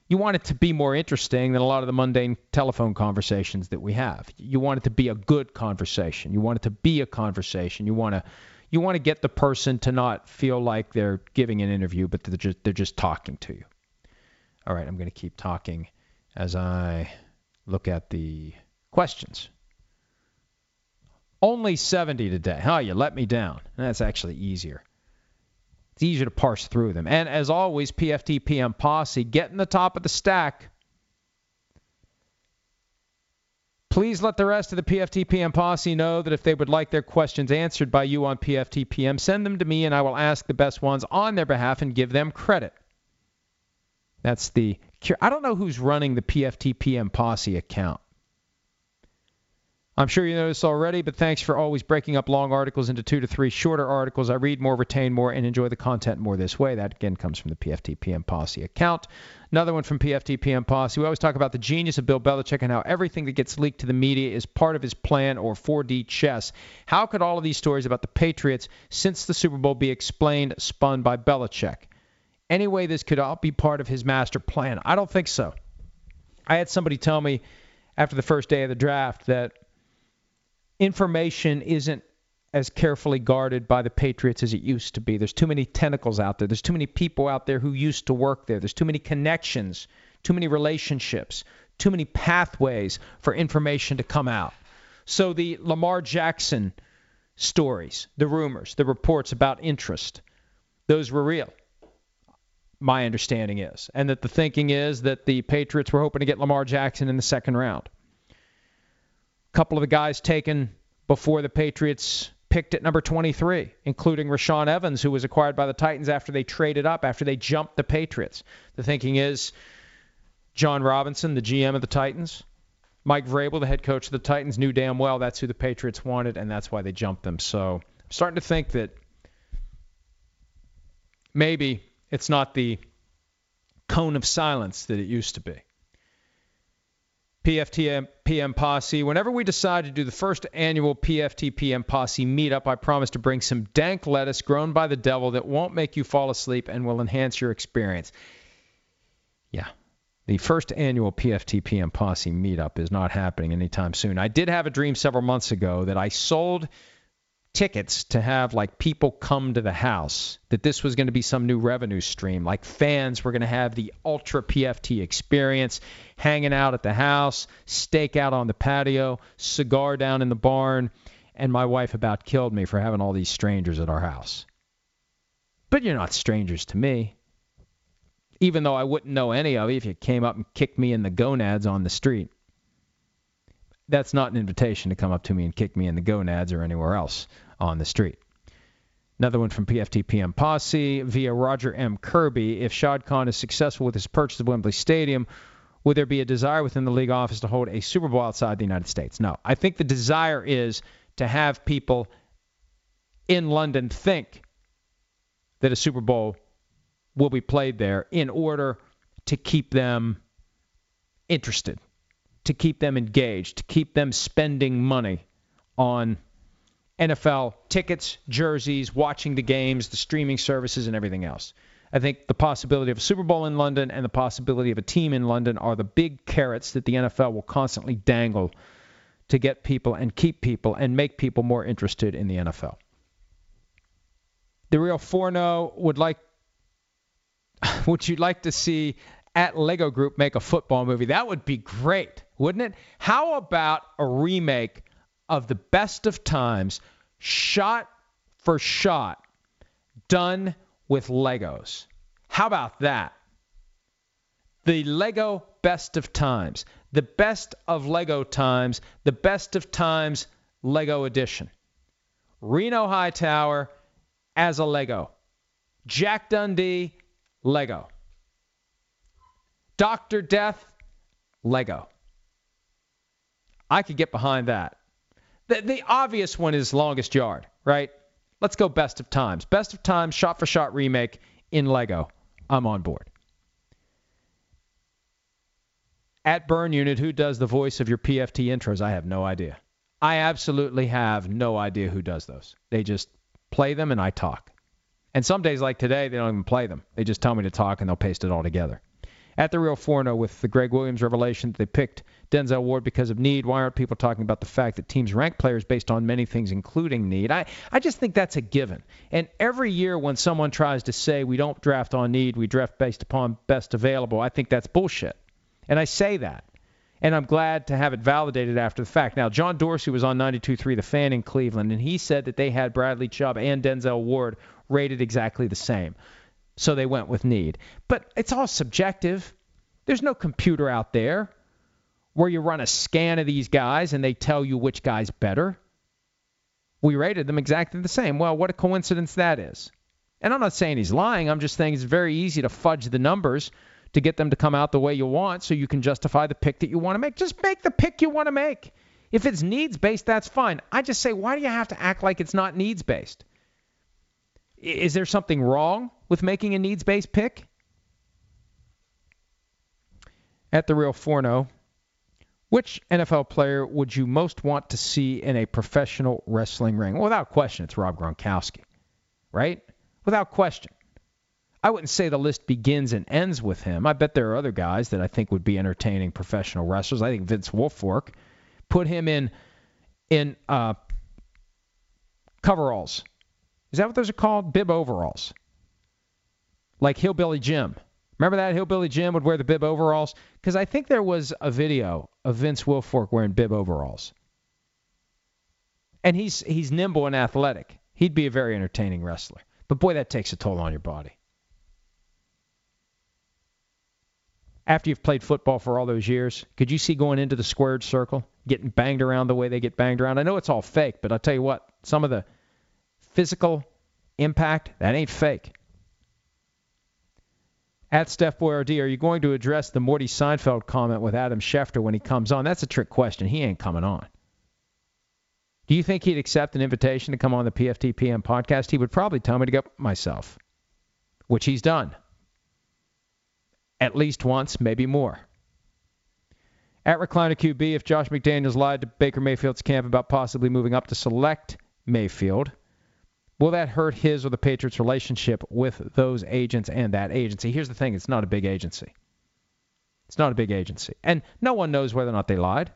Speaker 2: you want it to be more interesting than a lot of the mundane telephone conversations that we have. You want it to be a good conversation. You want it to be a conversation. You want to you want to get the person to not feel like they're giving an interview, but they're just they're just talking to you. All right, I'm going to keep talking as I look at the questions. Only 70 today. Huh, you let me down. That's actually easier. It's easier to parse through them. And as always, PFT PM Posse in the top of the stack. Please let the rest of the PFT PM Posse know that if they would like their questions answered by you on PFT PM, send them to me and I will ask the best ones on their behalf and give them credit. That's the. I don't know who's running the PFT PM Posse account. I'm sure you know this already, but thanks for always breaking up long articles into two to three shorter articles. I read more, retain more, and enjoy the content more this way. That again comes from the PFTPM Posse account. Another one from PFTPM Posse. We always talk about the genius of Bill Belichick and how everything that gets leaked to the media is part of his plan or 4D chess. How could all of these stories about the Patriots since the Super Bowl be explained, spun by Belichick? Anyway, this could all be part of his master plan. I don't think so. I had somebody tell me after the first day of the draft that information isn't as carefully guarded by the Patriots as it used to be. There's too many tentacles out there. There's too many people out there who used to work there. There's too many connections, too many relationships, too many pathways for information to come out. So the Lamar Jackson stories, the rumors, the reports about interest, those were real. My understanding is. And that the thinking is that the Patriots were hoping to get Lamar Jackson in the second round. A couple of the guys taken before the Patriots picked at number 23, including Rashaan Evans, who was acquired by the Titans after they traded up, after they jumped the Patriots. The thinking is Jon Robinson, the GM of the Titans, Mike Vrabel, the head coach of the Titans, knew damn well that's who the Patriots wanted, and that's why they jumped them. So I'm starting to think that maybe it's not the cone of silence that it used to be. PFTM PM Posse. Whenever we decide to do the first annual PFT PM Posse meetup, I promise to bring some dank lettuce grown by the devil that won't make you fall asleep and will enhance your experience. Yeah. The first annual PFT PM Posse meetup is not happening anytime soon. I did have a dream several months ago that I sold tickets to have like people come to the house that this was going to be some new revenue stream. Like fans were going to have the ultra pft experience hanging out at the house steak out on the patio cigar down in the barn and my wife about killed me for having all these strangers at our house. But you're not strangers to me. Even though i wouldn't know any of you if you came up and kicked me in the gonads on the street that's not an invitation to come up to me and kick me in the gonads or anywhere else on the street. Another one from PFT PM Posse via Roger M. Kirby. If Shad Khan is successful with his purchase of Wembley Stadium, would there be a desire within the league office to hold a Super Bowl outside the United States? No. I think the desire is to have people in London think that a Super Bowl will be played there in order to keep them interested to keep them engaged, to keep them spending money on NFL tickets, jerseys, watching the games, the streaming services, and everything else. I think the possibility of a Super Bowl in London and the possibility of a team in London are the big carrots that the NFL will constantly dangle to get people and keep people and make people more interested in the NFL. The real Forno would like (laughs) would you like to see at Lego Group make a football movie? That would be great wouldn't it? How about a remake of the best of times, shot for shot, done with Legos? How about that? The Lego best of times, the best of Lego times, the best of times Lego edition. Reno Hightower as a Lego. Jack Dundee, Lego. Dr. Death, Lego. I could get behind that. The, the obvious one is longest yard, right? Let's go best of times. Best of times, shot for shot remake in Lego. I'm on board. At Burn Unit, who does the voice of your PFT intros? I have no idea. I absolutely have no idea who does those. They just play them and I talk. And some days like today, they don't even play them. They just tell me to talk and they'll paste it all together. At the Real Forno with the Gregg Williams revelation that they picked Denzel Ward because of need. Why aren't people talking about the fact that teams rank players based on many things, including need? I, I just think that's a given. And every year when someone tries to say we don't draft on need, we draft based upon best available, I think that's bullshit. And I say that. And I'm glad to have it validated after the fact. Now, John Dorsey was on 92.3 The Fan in Cleveland, and he said that they had Bradley Chubb and Denzel Ward rated exactly the same. So they went with need. But it's all subjective. There's no computer out there where you run a scan of these guys and they tell you which guy's better. We rated them exactly the same. Well, what a coincidence that is. And I'm not saying he's lying. I'm just saying it's very easy to fudge the numbers to get them to come out the way you want so you can justify the pick that you want to make. Just make the pick you want to make. If it's needs based, that's fine. I just say, why do you have to act like it's not needs based? Is there something wrong with making a needs based pick? At the Real Forno, which NFL player would you most want to see in a professional wrestling ring? Well, without question, it's Rob Gronkowski, right? Without question. I wouldn't say the list begins and ends with him. I bet there are other guys that I think would be entertaining professional wrestlers. I think Vince Wilfork put him in in uh, coveralls. Is that what those are called? Bib overalls. Like Hillbilly Jim. Remember that Hillbilly Jim would wear the bib overalls? Because I think there was a video of Vince Wilfork wearing bib overalls. And he's he's nimble and athletic. He'd be a very entertaining wrestler. But boy, that takes a toll on your body. After you've played football for all those years, could you see going into the squared circle, getting banged around the way they get banged around? I know it's all fake, but I'll tell you what, some of the physical impact, that ain't fake. At Steph Boyardee, are you going to address the Morty Seinfeld comment with Adam Schefter when he comes on? That's a trick question. He ain't coming on. Do you think he'd accept an invitation to come on the PFT PM podcast? He would probably tell me to go myself, which he's done at least once, maybe more. At Recliner QB, if Josh McDaniels lied to Baker Mayfield's camp about possibly moving up to select Mayfield, will that hurt his or the Patriots' relationship with those agents and that agency? Here's the thing it's not a big agency. It's not a big agency. And no one knows whether or not they lied.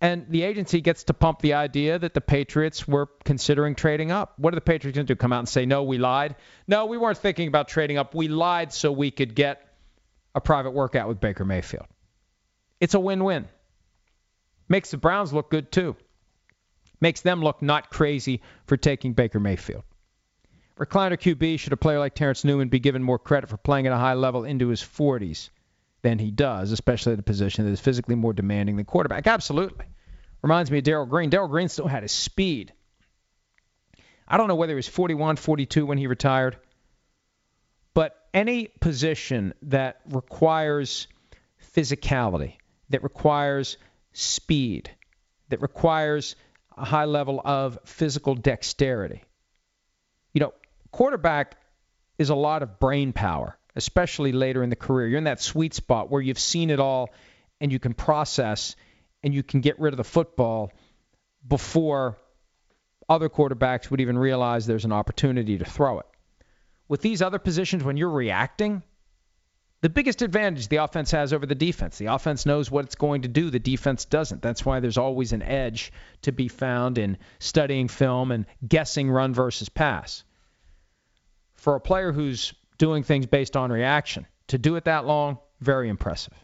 Speaker 2: And the agency gets to pump the idea that the Patriots were considering trading up. What are the Patriots going to do? Come out and say, no, we lied? No, we weren't thinking about trading up. We lied so we could get a private workout with Baker Mayfield. It's a win win. Makes the Browns look good, too. Makes them look not crazy for taking Baker Mayfield. Recliner QB should a player like Terrence Newman be given more credit for playing at a high level into his 40s than he does, especially at a position that is physically more demanding than quarterback? Absolutely. Reminds me of Darrell Green. Darrell Green still had his speed. I don't know whether he was 41, 42 when he retired but any position that requires physicality, that requires speed, that requires a high level of physical dexterity. You know, quarterback is a lot of brain power, especially later in the career. You're in that sweet spot where you've seen it all and you can process and you can get rid of the football before other quarterbacks would even realize there's an opportunity to throw it. With these other positions, when you're reacting, the biggest advantage the offense has over the defense. The offense knows what it's going to do, the defense doesn't. That's why there's always an edge to be found in studying film and guessing run versus pass. For a player who's doing things based on reaction, to do it that long, very impressive.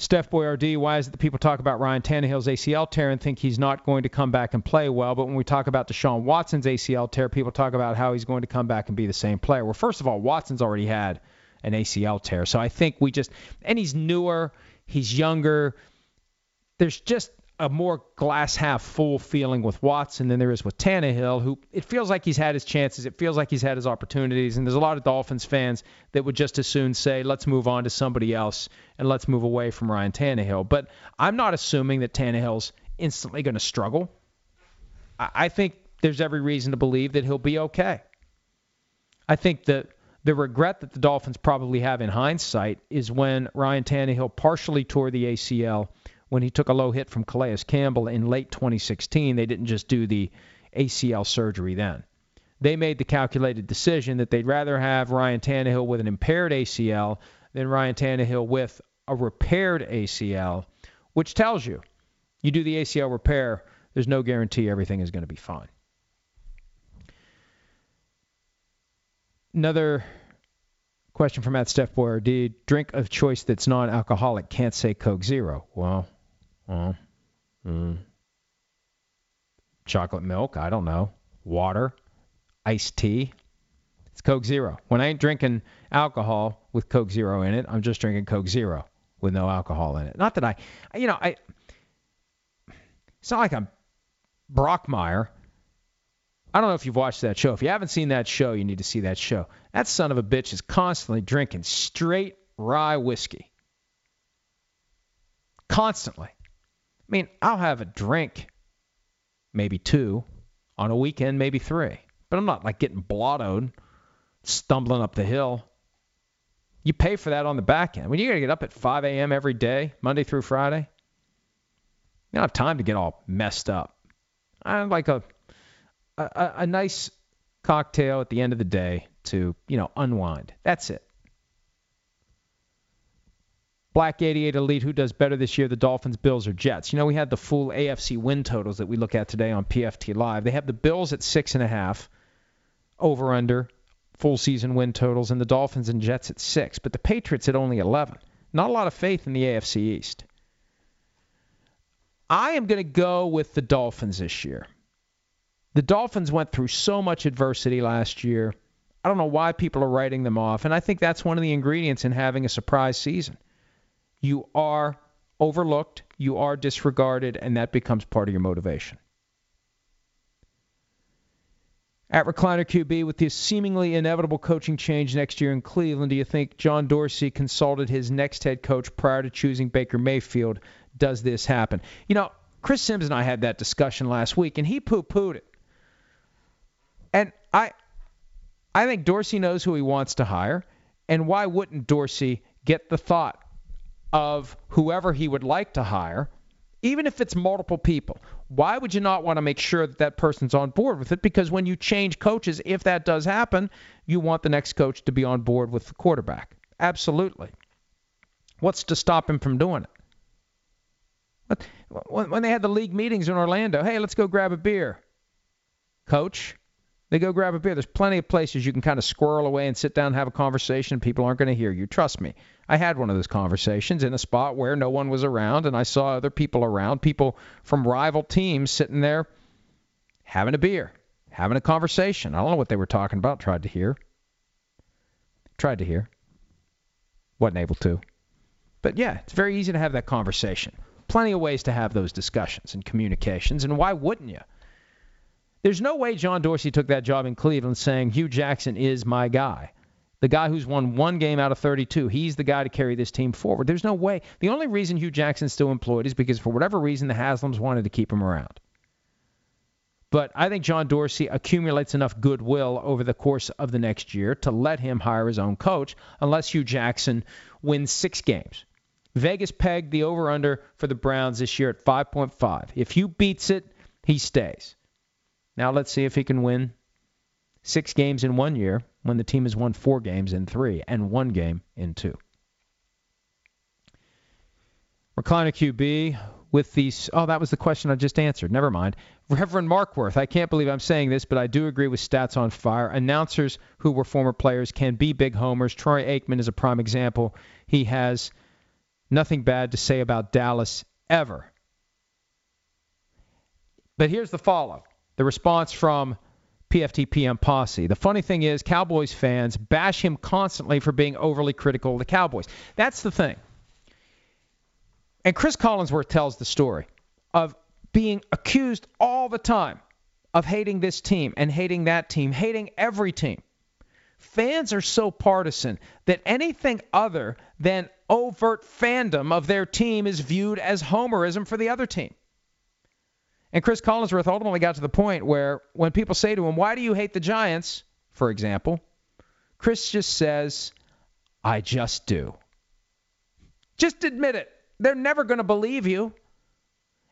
Speaker 2: Steph Boyardee, why is it that people talk about Ryan Tannehill's ACL tear and think he's not going to come back and play well? But when we talk about Deshaun Watson's ACL tear, people talk about how he's going to come back and be the same player. Well, first of all, Watson's already had an ACL tear. So I think we just, and he's newer, he's younger. There's just a more glass half full feeling with Watson than there is with Tannehill, who it feels like he's had his chances. It feels like he's had his opportunities. And there's a lot of Dolphins fans that would just as soon say, let's move on to somebody else and let's move away from Ryan Tannehill. But I'm not assuming that Tannehill's instantly going to struggle. I think there's every reason to believe that he'll be okay. I think that the regret that the Dolphins probably have in hindsight is when Ryan Tannehill partially tore the ACL when he took a low hit from Calais Campbell in late 2016. They didn't just do the ACL surgery then. They made the calculated decision that they'd rather have Ryan Tannehill with an impaired ACL than Ryan Tannehill with a repaired ACL, which tells you you do the ACL repair, there's no guarantee everything is going to be fine. Another question from Matt Steph Boyer. drink of choice that's non-alcoholic can't say Coke Zero? Well, well, mm, chocolate milk. I don't know. Water, iced tea. It's Coke Zero. When I ain't drinking alcohol with Coke Zero in it, I'm just drinking Coke Zero with no alcohol in it. Not that I, you know, I. It's not like I'm Brockmire. I don't know if you've watched that show. If you haven't seen that show, you need to see that show. That son of a bitch is constantly drinking straight rye whiskey. Constantly. I mean, I'll have a drink, maybe two, on a weekend, maybe three. But I'm not like getting blottoed, stumbling up the hill. You pay for that on the back end. When you got to get up at 5 a.m. every day, Monday through Friday, you don't have time to get all messed up. I like a, a a nice cocktail at the end of the day to you know unwind. That's it. Black 88 Elite, who does better this year, the Dolphins, Bills, or Jets? You know, we had the full AFC win totals that we look at today on PFT Live. They have the Bills at six and a half, over under full season win totals, and the Dolphins and Jets at six, but the Patriots at only 11. Not a lot of faith in the AFC East. I am going to go with the Dolphins this year. The Dolphins went through so much adversity last year. I don't know why people are writing them off, and I think that's one of the ingredients in having a surprise season you are overlooked, you are disregarded, and that becomes part of your motivation. At Recliner QB, with the seemingly inevitable coaching change next year in Cleveland, do you think John Dorsey consulted his next head coach prior to choosing Baker Mayfield? Does this happen? You know, Chris Sims and I had that discussion last week, and he poo-pooed it. And I, I think Dorsey knows who he wants to hire, and why wouldn't Dorsey get the thought of whoever he would like to hire, even if it's multiple people. Why would you not want to make sure that that person's on board with it? Because when you change coaches, if that does happen, you want the next coach to be on board with the quarterback. Absolutely. What's to stop him from doing it? When they had the league meetings in Orlando, hey, let's go grab a beer. Coach, they go grab a beer. There's plenty of places you can kind of squirrel away and sit down and have a conversation. People aren't going to hear you. Trust me. I had one of those conversations in a spot where no one was around, and I saw other people around, people from rival teams sitting there having a beer, having a conversation. I don't know what they were talking about. Tried to hear. Tried to hear. Wasn't able to. But yeah, it's very easy to have that conversation. Plenty of ways to have those discussions and communications, and why wouldn't you? There's no way John Dorsey took that job in Cleveland saying Hue Jackson is my guy the guy who's won one game out of 32. He's the guy to carry this team forward. There's no way. The only reason Hue Jackson's still employed is because for whatever reason the Haslams wanted to keep him around. But I think John Dorsey accumulates enough goodwill over the course of the next year to let him hire his own coach unless Hue Jackson wins six games. Vegas pegged the over under for the Browns this year at 5.5. If Hue beats it, he stays. Now let's see if he can win six games in one year when the team has won four games in three and one game in two. Recliner QB with these. Oh, that was the question I just answered. Never mind. Reverend Markworth, I can't believe I'm saying this, but I do agree with Stats on Fire. Announcers who were former players can be big homers. Troy Aikman is a prime example. He has nothing bad to say about Dallas ever. But here's the follow the response from PFTPM posse. The funny thing is, Cowboys fans bash him constantly for being overly critical of the Cowboys. That's the thing. And Chris Collinsworth tells the story. of being accused all the time of hating this team and hating that team, hating every team. Fans are so partisan that anything other than overt fandom of their team is viewed as homerism for the other team. And Chris Collinsworth ultimately got to the point where when people say to him, Why do you hate the Giants? for example, Chris just says, I just do. Just admit it. They're never going to believe you.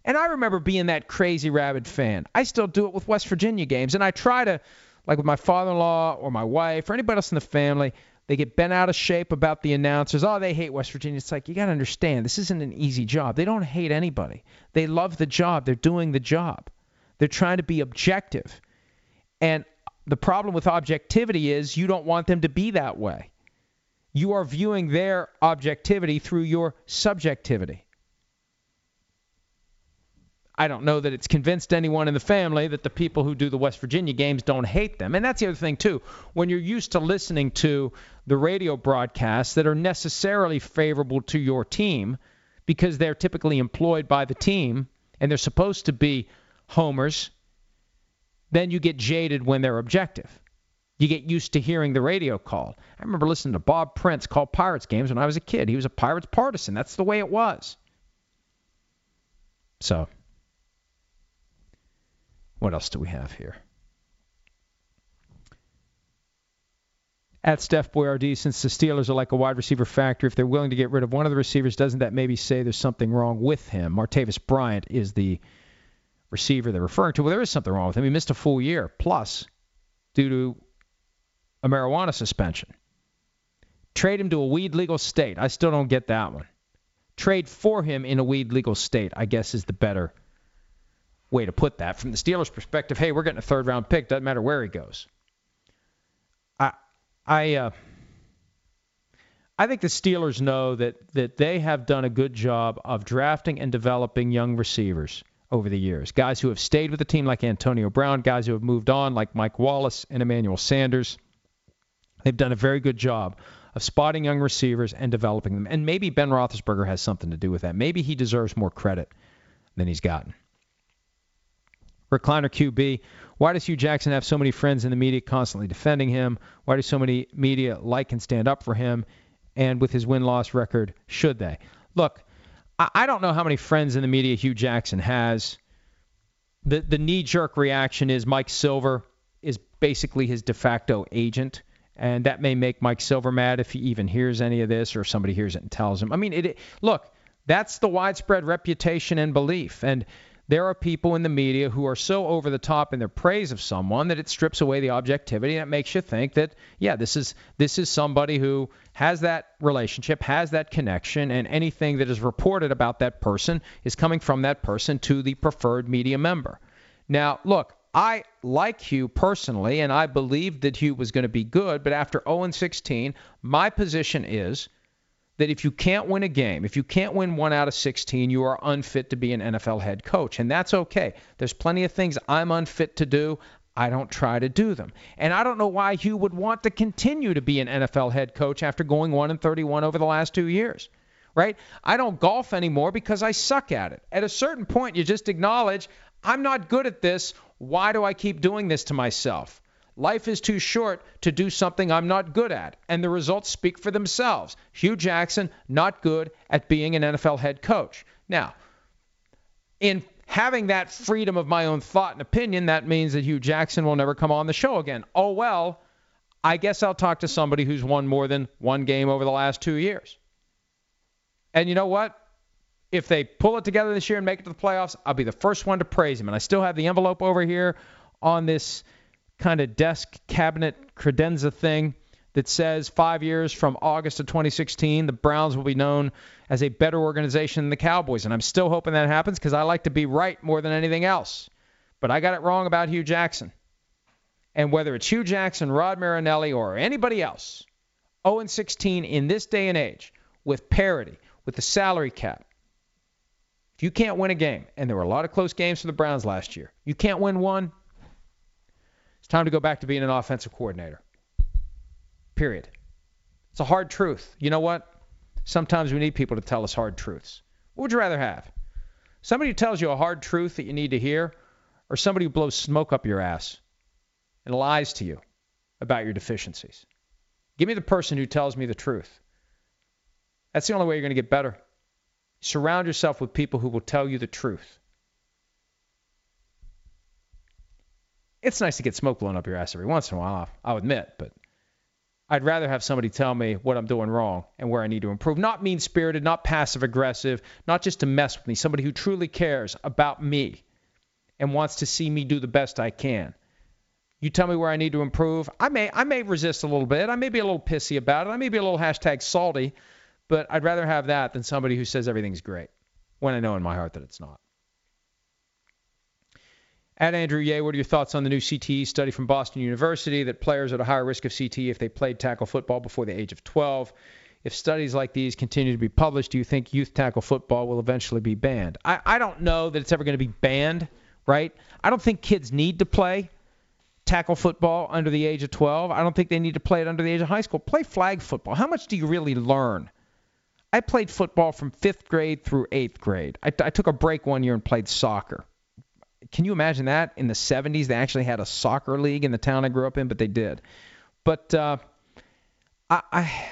Speaker 2: And I remember being that crazy rabid fan. I still do it with West Virginia games. And I try to, like with my father in law or my wife or anybody else in the family, they get bent out of shape about the announcers. Oh, they hate West Virginia. It's like, you got to understand, this isn't an easy job. They don't hate anybody. They love the job. They're doing the job. They're trying to be objective. And the problem with objectivity is you don't want them to be that way. You are viewing their objectivity through your subjectivity. I don't know that it's convinced anyone in the family that the people who do the West Virginia games don't hate them. And that's the other thing, too. When you're used to listening to the radio broadcasts that are necessarily favorable to your team because they're typically employed by the team and they're supposed to be homers, then you get jaded when they're objective. You get used to hearing the radio call. I remember listening to Bob Prince call Pirates games when I was a kid. He was a Pirates partisan. That's the way it was. So, what else do we have here? At Steph Boyardee, since the Steelers are like a wide receiver factory, if they're willing to get rid of one of the receivers, doesn't that maybe say there's something wrong with him? Martavis Bryant is the receiver they're referring to. Well, there is something wrong with him. He missed a full year plus due to a marijuana suspension. Trade him to a weed legal state. I still don't get that one. Trade for him in a weed legal state, I guess, is the better way to put that. From the Steelers' perspective, hey, we're getting a third round pick. Doesn't matter where he goes. I, I, uh, I think the Steelers know that that they have done a good job of drafting and developing young receivers over the years. Guys who have stayed with the team like Antonio Brown, guys who have moved on like Mike Wallace and Emmanuel Sanders. They've done a very good job of spotting young receivers and developing them. And maybe Ben Roethlisberger has something to do with that. Maybe he deserves more credit than he's gotten. Recliner QB, why does Hue Jackson have so many friends in the media constantly defending him? Why do so many media like and stand up for him? And with his win loss record, should they? Look, I don't know how many friends in the media Hue Jackson has. The the knee jerk reaction is Mike Silver is basically his de facto agent, and that may make Mike Silver mad if he even hears any of this or if somebody hears it and tells him. I mean, it, look, that's the widespread reputation and belief, and there are people in the media who are so over the top in their praise of someone that it strips away the objectivity and it makes you think that yeah this is this is somebody who has that relationship has that connection and anything that is reported about that person is coming from that person to the preferred media member. Now look I like Hue personally, and I believed that Hue was going to be good, but after 0 16, my position is that if you can't win a game, if you can't win one out of 16, you are unfit to be an NFL head coach. And that's okay. There's plenty of things I'm unfit to do. I don't try to do them. And I don't know why Hue would want to continue to be an NFL head coach after going 1 and 31 over the last 2 years. Right? I don't golf anymore because I suck at it. At a certain point you just acknowledge I'm not good at this. Why do I keep doing this to myself? Life is too short to do something I'm not good at, and the results speak for themselves. Hue Jackson, not good at being an NFL head coach. Now, in having that freedom of my own thought and opinion, that means that Hue Jackson will never come on the show again. Oh, well, I guess I'll talk to somebody who's won more than one game over the last two years. And you know what? If they pull it together this year and make it to the playoffs, I'll be the first one to praise him. And I still have the envelope over here on this kind of desk cabinet credenza thing that says five years from August of 2016, the Browns will be known as a better organization than the Cowboys. And I'm still hoping that happens because I like to be right more than anything else. But I got it wrong about Hue Jackson. And whether it's Hue Jackson, Rod Marinelli, or anybody else, 0 16 in this day and age with parity, with the salary cap, if you can't win a game, and there were a lot of close games for the Browns last year, you can't win one, it's time to go back to being an offensive coordinator. Period. It's a hard truth. You know what? Sometimes we need people to tell us hard truths. What would you rather have? Somebody who tells you a hard truth that you need to hear, or somebody who blows smoke up your ass and lies to you about your deficiencies? Give me the person who tells me the truth. That's the only way you're going to get better. Surround yourself with people who will tell you the truth. It's nice to get smoke blown up your ass every once in a while, I'll admit, but I'd rather have somebody tell me what I'm doing wrong and where I need to improve. Not mean spirited, not passive aggressive, not just to mess with me. Somebody who truly cares about me and wants to see me do the best I can. You tell me where I need to improve. I may I may resist a little bit. I may be a little pissy about it. I may be a little hashtag salty, but I'd rather have that than somebody who says everything's great when I know in my heart that it's not. At Andrew Ye, what are your thoughts on the new CTE study from Boston University that players are at a higher risk of CTE if they played tackle football before the age of 12? If studies like these continue to be published, do you think youth tackle football will eventually be banned? I, I don't know that it's ever going to be banned, right? I don't think kids need to play tackle football under the age of 12. I don't think they need to play it under the age of high school. Play flag football. How much do you really learn? I played football from fifth grade through eighth grade. I, I took a break one year and played soccer can you imagine that in the 70s they actually had a soccer league in the town I grew up in, but they did. But uh, I, I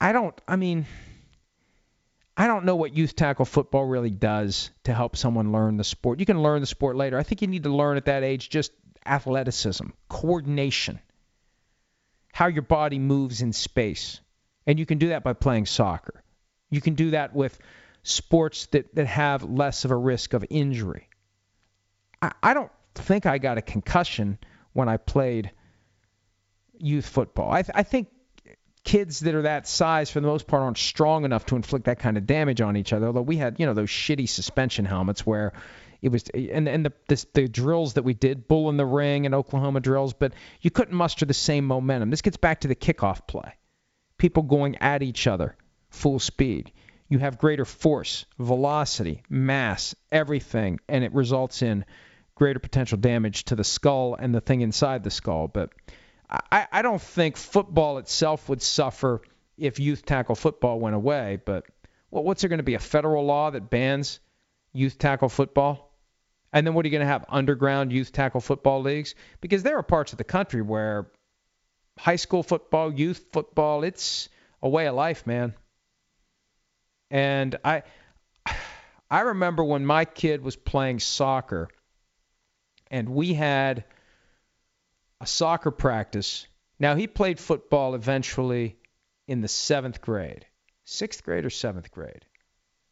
Speaker 2: I don't. I mean, I don't know what youth tackle football really does to help someone learn the sport. You can learn the sport later. I think you need to learn at that age just athleticism, coordination, how your body moves in space. And you can do that by playing soccer. You can do that with sports that, that have less of a risk of injury. I, I don't think I got a concussion when I played youth football. I, th- I think kids that are that size, for the most part, aren't strong enough to inflict that kind of damage on each other. Although we had, you know, those shitty suspension helmets where it was, and and the the, the drills that we did, bull in the ring and Oklahoma drills, but you couldn't muster the same momentum. This gets back to the kickoff play, people going at each other full speed. You have greater force, velocity, mass, everything, and it results in greater potential damage to the skull and the thing inside the skull. But I, I don't think football itself would suffer if youth tackle football went away. But well, what's there going to be a federal law that bans youth tackle football? And then what are you going to have underground youth tackle football leagues? Because there are parts of the country where high school football, youth football, it's a way of life, man. And I (sighs) I remember when my kid was playing soccer and we had a soccer practice. Now, he played football eventually in the seventh grade. Sixth grade or seventh grade?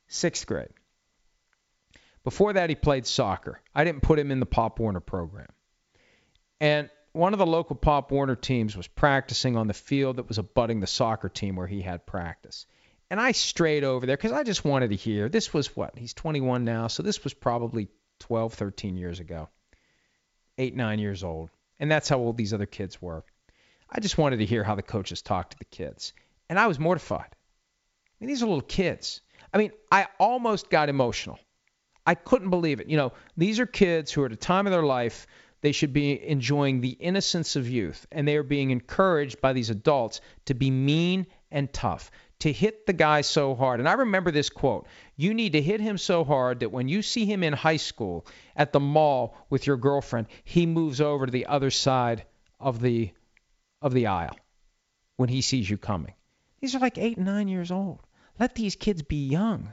Speaker 2: Sixth grade. Before that, he played soccer. I didn't put him in the Pop Warner program. And one of the local Pop Warner teams was practicing on the field that was abutting the soccer team where he had practice. And I strayed over there because I just wanted to hear. This was what? He's 21 now, so this was probably 12, 13 years ago eight, nine years old. And that's how old these other kids were. I just wanted to hear how the coaches talked to the kids. And I was mortified. I mean, these are little kids. I mean, I almost got emotional. I couldn't believe it. You know, these are kids who are at a time of their life they should be enjoying the innocence of youth, and they are being encouraged by these adults to be mean and tough, to hit the guy so hard. And I remember this quote You need to hit him so hard that when you see him in high school at the mall with your girlfriend, he moves over to the other side of the of the aisle when he sees you coming. These are like eight and nine years old. Let these kids be young.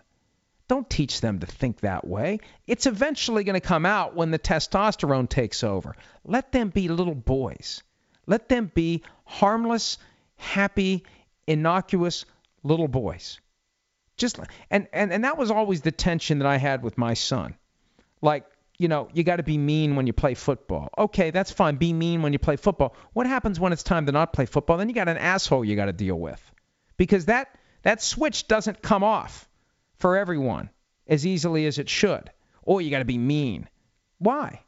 Speaker 2: Don't teach them to think that way. It's eventually going to come out when the testosterone takes over. Let them be little boys. Let them be harmless, happy, innocuous little boys. Just and and and that was always the tension that I had with my son. Like, you know, you got to be mean when you play football. Okay, that's fine. Be mean when you play football. What happens when it's time to not play football? Then you got an asshole you got to deal with. Because that that switch doesn't come off for everyone as easily as it should. Or you got to be mean. Why?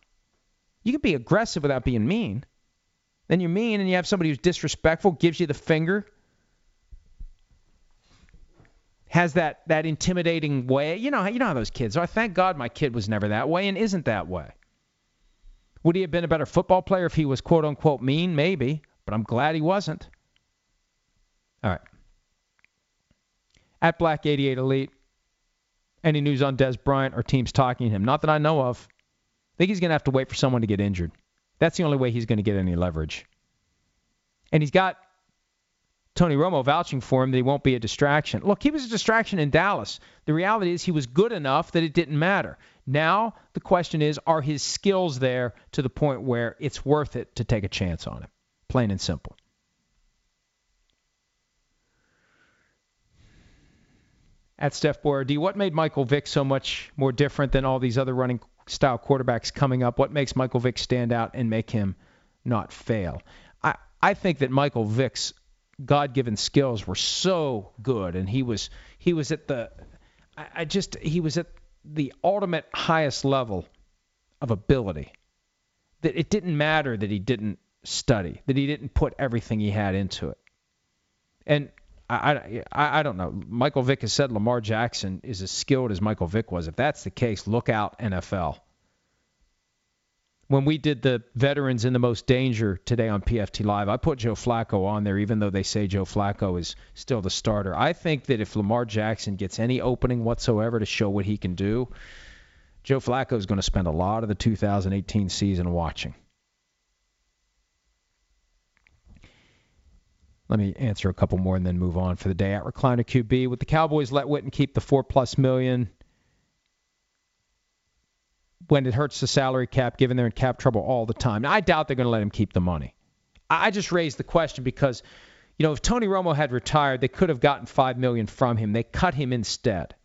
Speaker 2: You can be aggressive without being mean. Then you're mean and you have somebody who's disrespectful, gives you the finger, has that that intimidating way. You know, you know how those kids are. Thank God my kid was never that way and isn't that way. Would he have been a better football player if he was quote unquote mean? Maybe, but I'm glad he wasn't. All right. At Black 88 Elite, any news on Dez Bryant or teams talking to him. Not that I know of. I think he's going to have to wait for someone to get injured. That's the only way he's going to get any leverage. And he's got Tony Romo vouching for him that he won't be a distraction. Look, he was a distraction in Dallas. The reality is he was good enough that it didn't matter. Now the question is, are his skills there to the point where it's worth it to take a chance on him? Plain and simple. At Steph Boyer what made Michael Vick so much more different than all these other running style quarterbacks coming up? What makes Michael Vick stand out and make him not fail? I, I think that Michael Vick's God-given skills were so good, and he was he was at the I, I just he was at the ultimate highest level of ability. That it didn't matter that he didn't study, that he didn't put everything he had into it. And I, I, I don't know. Michael Vick has said Lamar Jackson is as skilled as Michael Vick was. If that's the case, look out NFL when we did the veterans in the most danger today on PFT Live, I put Joe Flacco on there, even though they say Joe Flacco is still the starter. I think that if Lamar Jackson gets any opening whatsoever to show what he can do, Joe Flacco is going to spend a lot of the 2018 season watching. Let me answer a couple more and then move on for the day. At Recliner QB, with the Cowboys let Witten keep the four plus million when it hurts the salary cap, given they're in cap trouble all the time. Now, I doubt they're going to let him keep the money. I just raised the question because, you know, if Tony Romo had retired, they could have gotten five million from him. They cut him instead,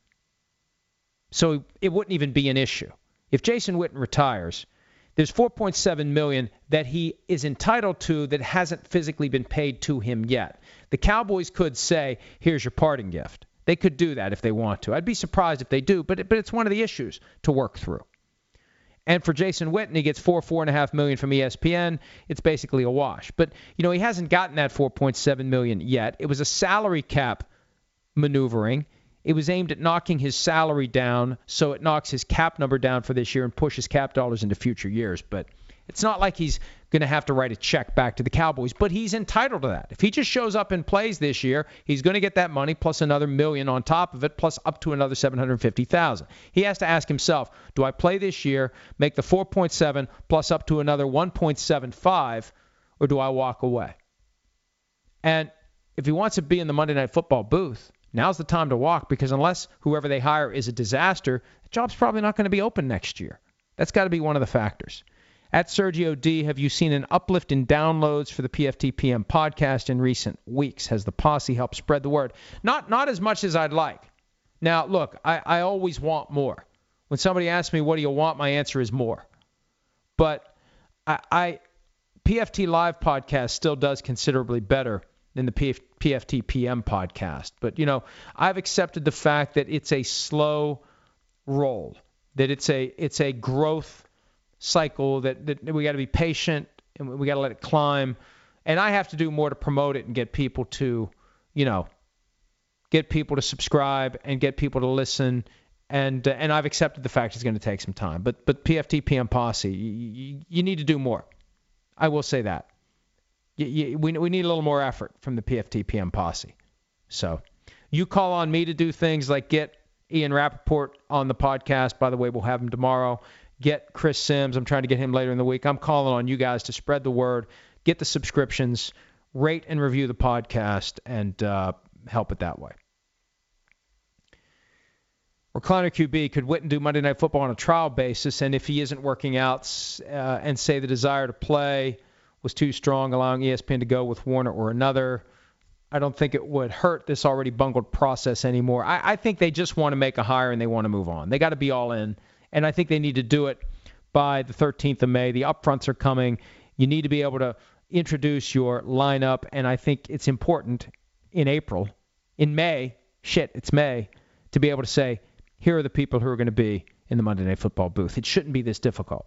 Speaker 2: so it wouldn't even be an issue. If Jason Witten retires, there's 4.7 million that he is entitled to that hasn't physically been paid to him yet. The Cowboys could say, "Here's your parting gift." They could do that if they want to. I'd be surprised if they do, but but it's one of the issues to work through. And for Jason Witten, he gets four, four and a half million from ESPN. It's basically a wash. But you know, he hasn't gotten that 4.7 million yet. It was a salary cap maneuvering. It was aimed at knocking his salary down, so it knocks his cap number down for this year and pushes cap dollars into future years. But it's not like he's going to have to write a check back to the Cowboys, but he's entitled to that. If he just shows up and plays this year, he's going to get that money plus another million on top of it, plus up to another 750,000. He has to ask himself, do I play this year, make the 4.7 plus up to another 1.75, or do I walk away? And if he wants to be in the Monday Night Football booth, now's the time to walk because unless whoever they hire is a disaster, the job's probably not going to be open next year. That's got to be one of the factors. At Sergio D, have you seen an uplift in downloads for the PFTPM podcast in recent weeks? Has the posse helped spread the word? Not not as much as I'd like. Now, look, I, I always want more. When somebody asks me what do you want, my answer is more. But I, I PFT Live podcast still does considerably better than the PF, PFT PM podcast. But you know, I've accepted the fact that it's a slow roll, that it's a it's a growth cycle that, that we got to be patient and we got to let it climb. And I have to do more to promote it and get people to, you know, get people to subscribe and get people to listen. And uh, and I've accepted the fact it's going to take some time. But but PFT PM Posse, you, you need to do more. I will say that. We we need a little more effort from the PFT PM Posse. So you call on me to do things like get Ian Rapoport on the podcast. By the way, we'll have him tomorrow get Chris Sims. I'm trying to get him later in the week. I'm calling on you guys to spread the word, get the subscriptions, rate and review the podcast, and uh, help it that way. Recliner QB, could Witten do Monday Night Football on a trial basis? And if he isn't working out uh, and say the desire to play was too strong, allowing ESPN to go with Warner or another, I don't think it would hurt this already bungled process anymore. I, I think they just want to make a hire and they want to move on. They got to be all in and I think they need to do it by the 13th of May. The upfronts are coming. You need to be able to introduce your lineup, and I think it's important in April, in May, shit, it's May, to be able to say, here are the people who are going to be in the Monday Night Football booth. It shouldn't be this difficult.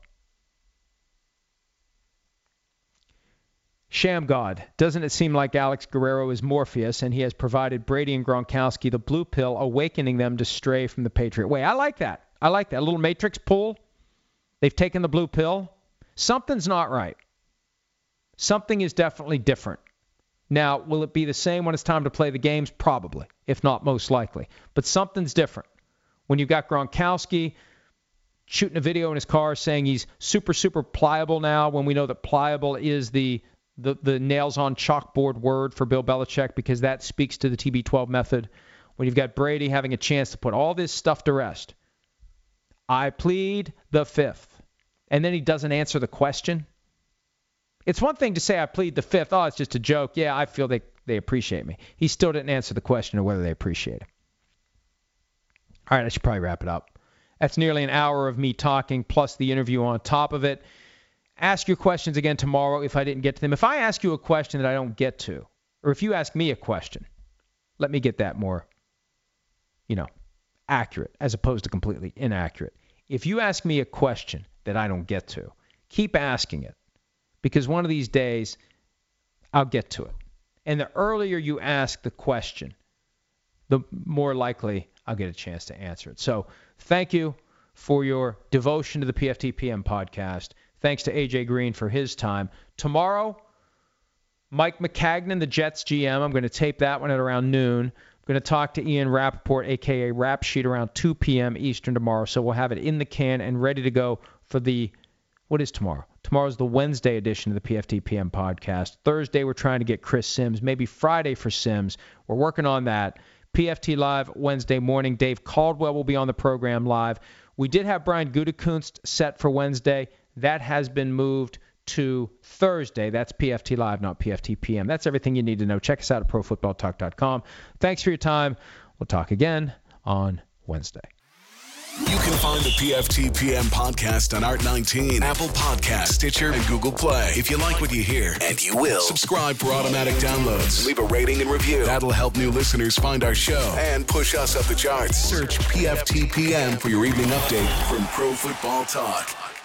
Speaker 2: Sham God. Doesn't it seem like Alex Guerrero is Morpheus and he has provided Brady and Gronkowski the blue pill, awakening them to stray from the Patriot way? I like that. I like that. A little matrix pull. They've taken the blue pill. Something's not right. Something is definitely different. Now, will it be the same when it's time to play the games? Probably, if not most likely. But something's different. When you've got Gronkowski shooting a video in his car saying he's super, super pliable now, when we know that pliable is the the, the nails on chalkboard word for Bill Belichick because that speaks to the TB12 method. When you've got Brady having a chance to put all this stuff to rest, I plead the fifth. And then he doesn't answer the question. It's one thing to say I plead the fifth. Oh, it's just a joke. Yeah, I feel they, they appreciate me. He still didn't answer the question of whether they appreciate him. All right, I should probably wrap it up. That's nearly an hour of me talking plus the interview on top of it. Ask your questions again tomorrow if I didn't get to them. If I ask you a question that I don't get to, or if you ask me a question, let me get that more, you know, accurate as opposed to completely inaccurate. If you ask me a question that I don't get to, keep asking it because one of these days I'll get to it. And the earlier you ask the question, the more likely I'll get a chance to answer it. So thank you for your devotion to the PFTPM podcast. Thanks to AJ Green for his time. Tomorrow, Mike Maccagnan, the Jets GM. I'm going to tape that one at around noon. Going to talk to Ian Rapoport, aka Rap Sheet, around 2 p.m. Eastern tomorrow. So we'll have it in the can and ready to go for the what is tomorrow? Tomorrow's the Wednesday edition of the PFTPM podcast. Thursday, we're trying to get Chris Sims. Maybe Friday for Sims. We're working on that. PFT Live Wednesday morning. Dave Caldwell will be on the program live. We did have Brian Gutekunst set for Wednesday. That has been moved to Thursday. That's PFT Live, not PFT PM. That's everything you need to know. Check us out at profootballtalk.com. Thanks for your time. We'll talk again on Wednesday.
Speaker 1: You can find the PFT PM podcast on Art19, Apple Podcast, Stitcher, and Google Play. If you like what you hear, and you will, subscribe for automatic downloads. Leave a rating and review. That'll help new listeners find our show and push us up the charts. Search PFT PM for your evening update from Pro Football Talk.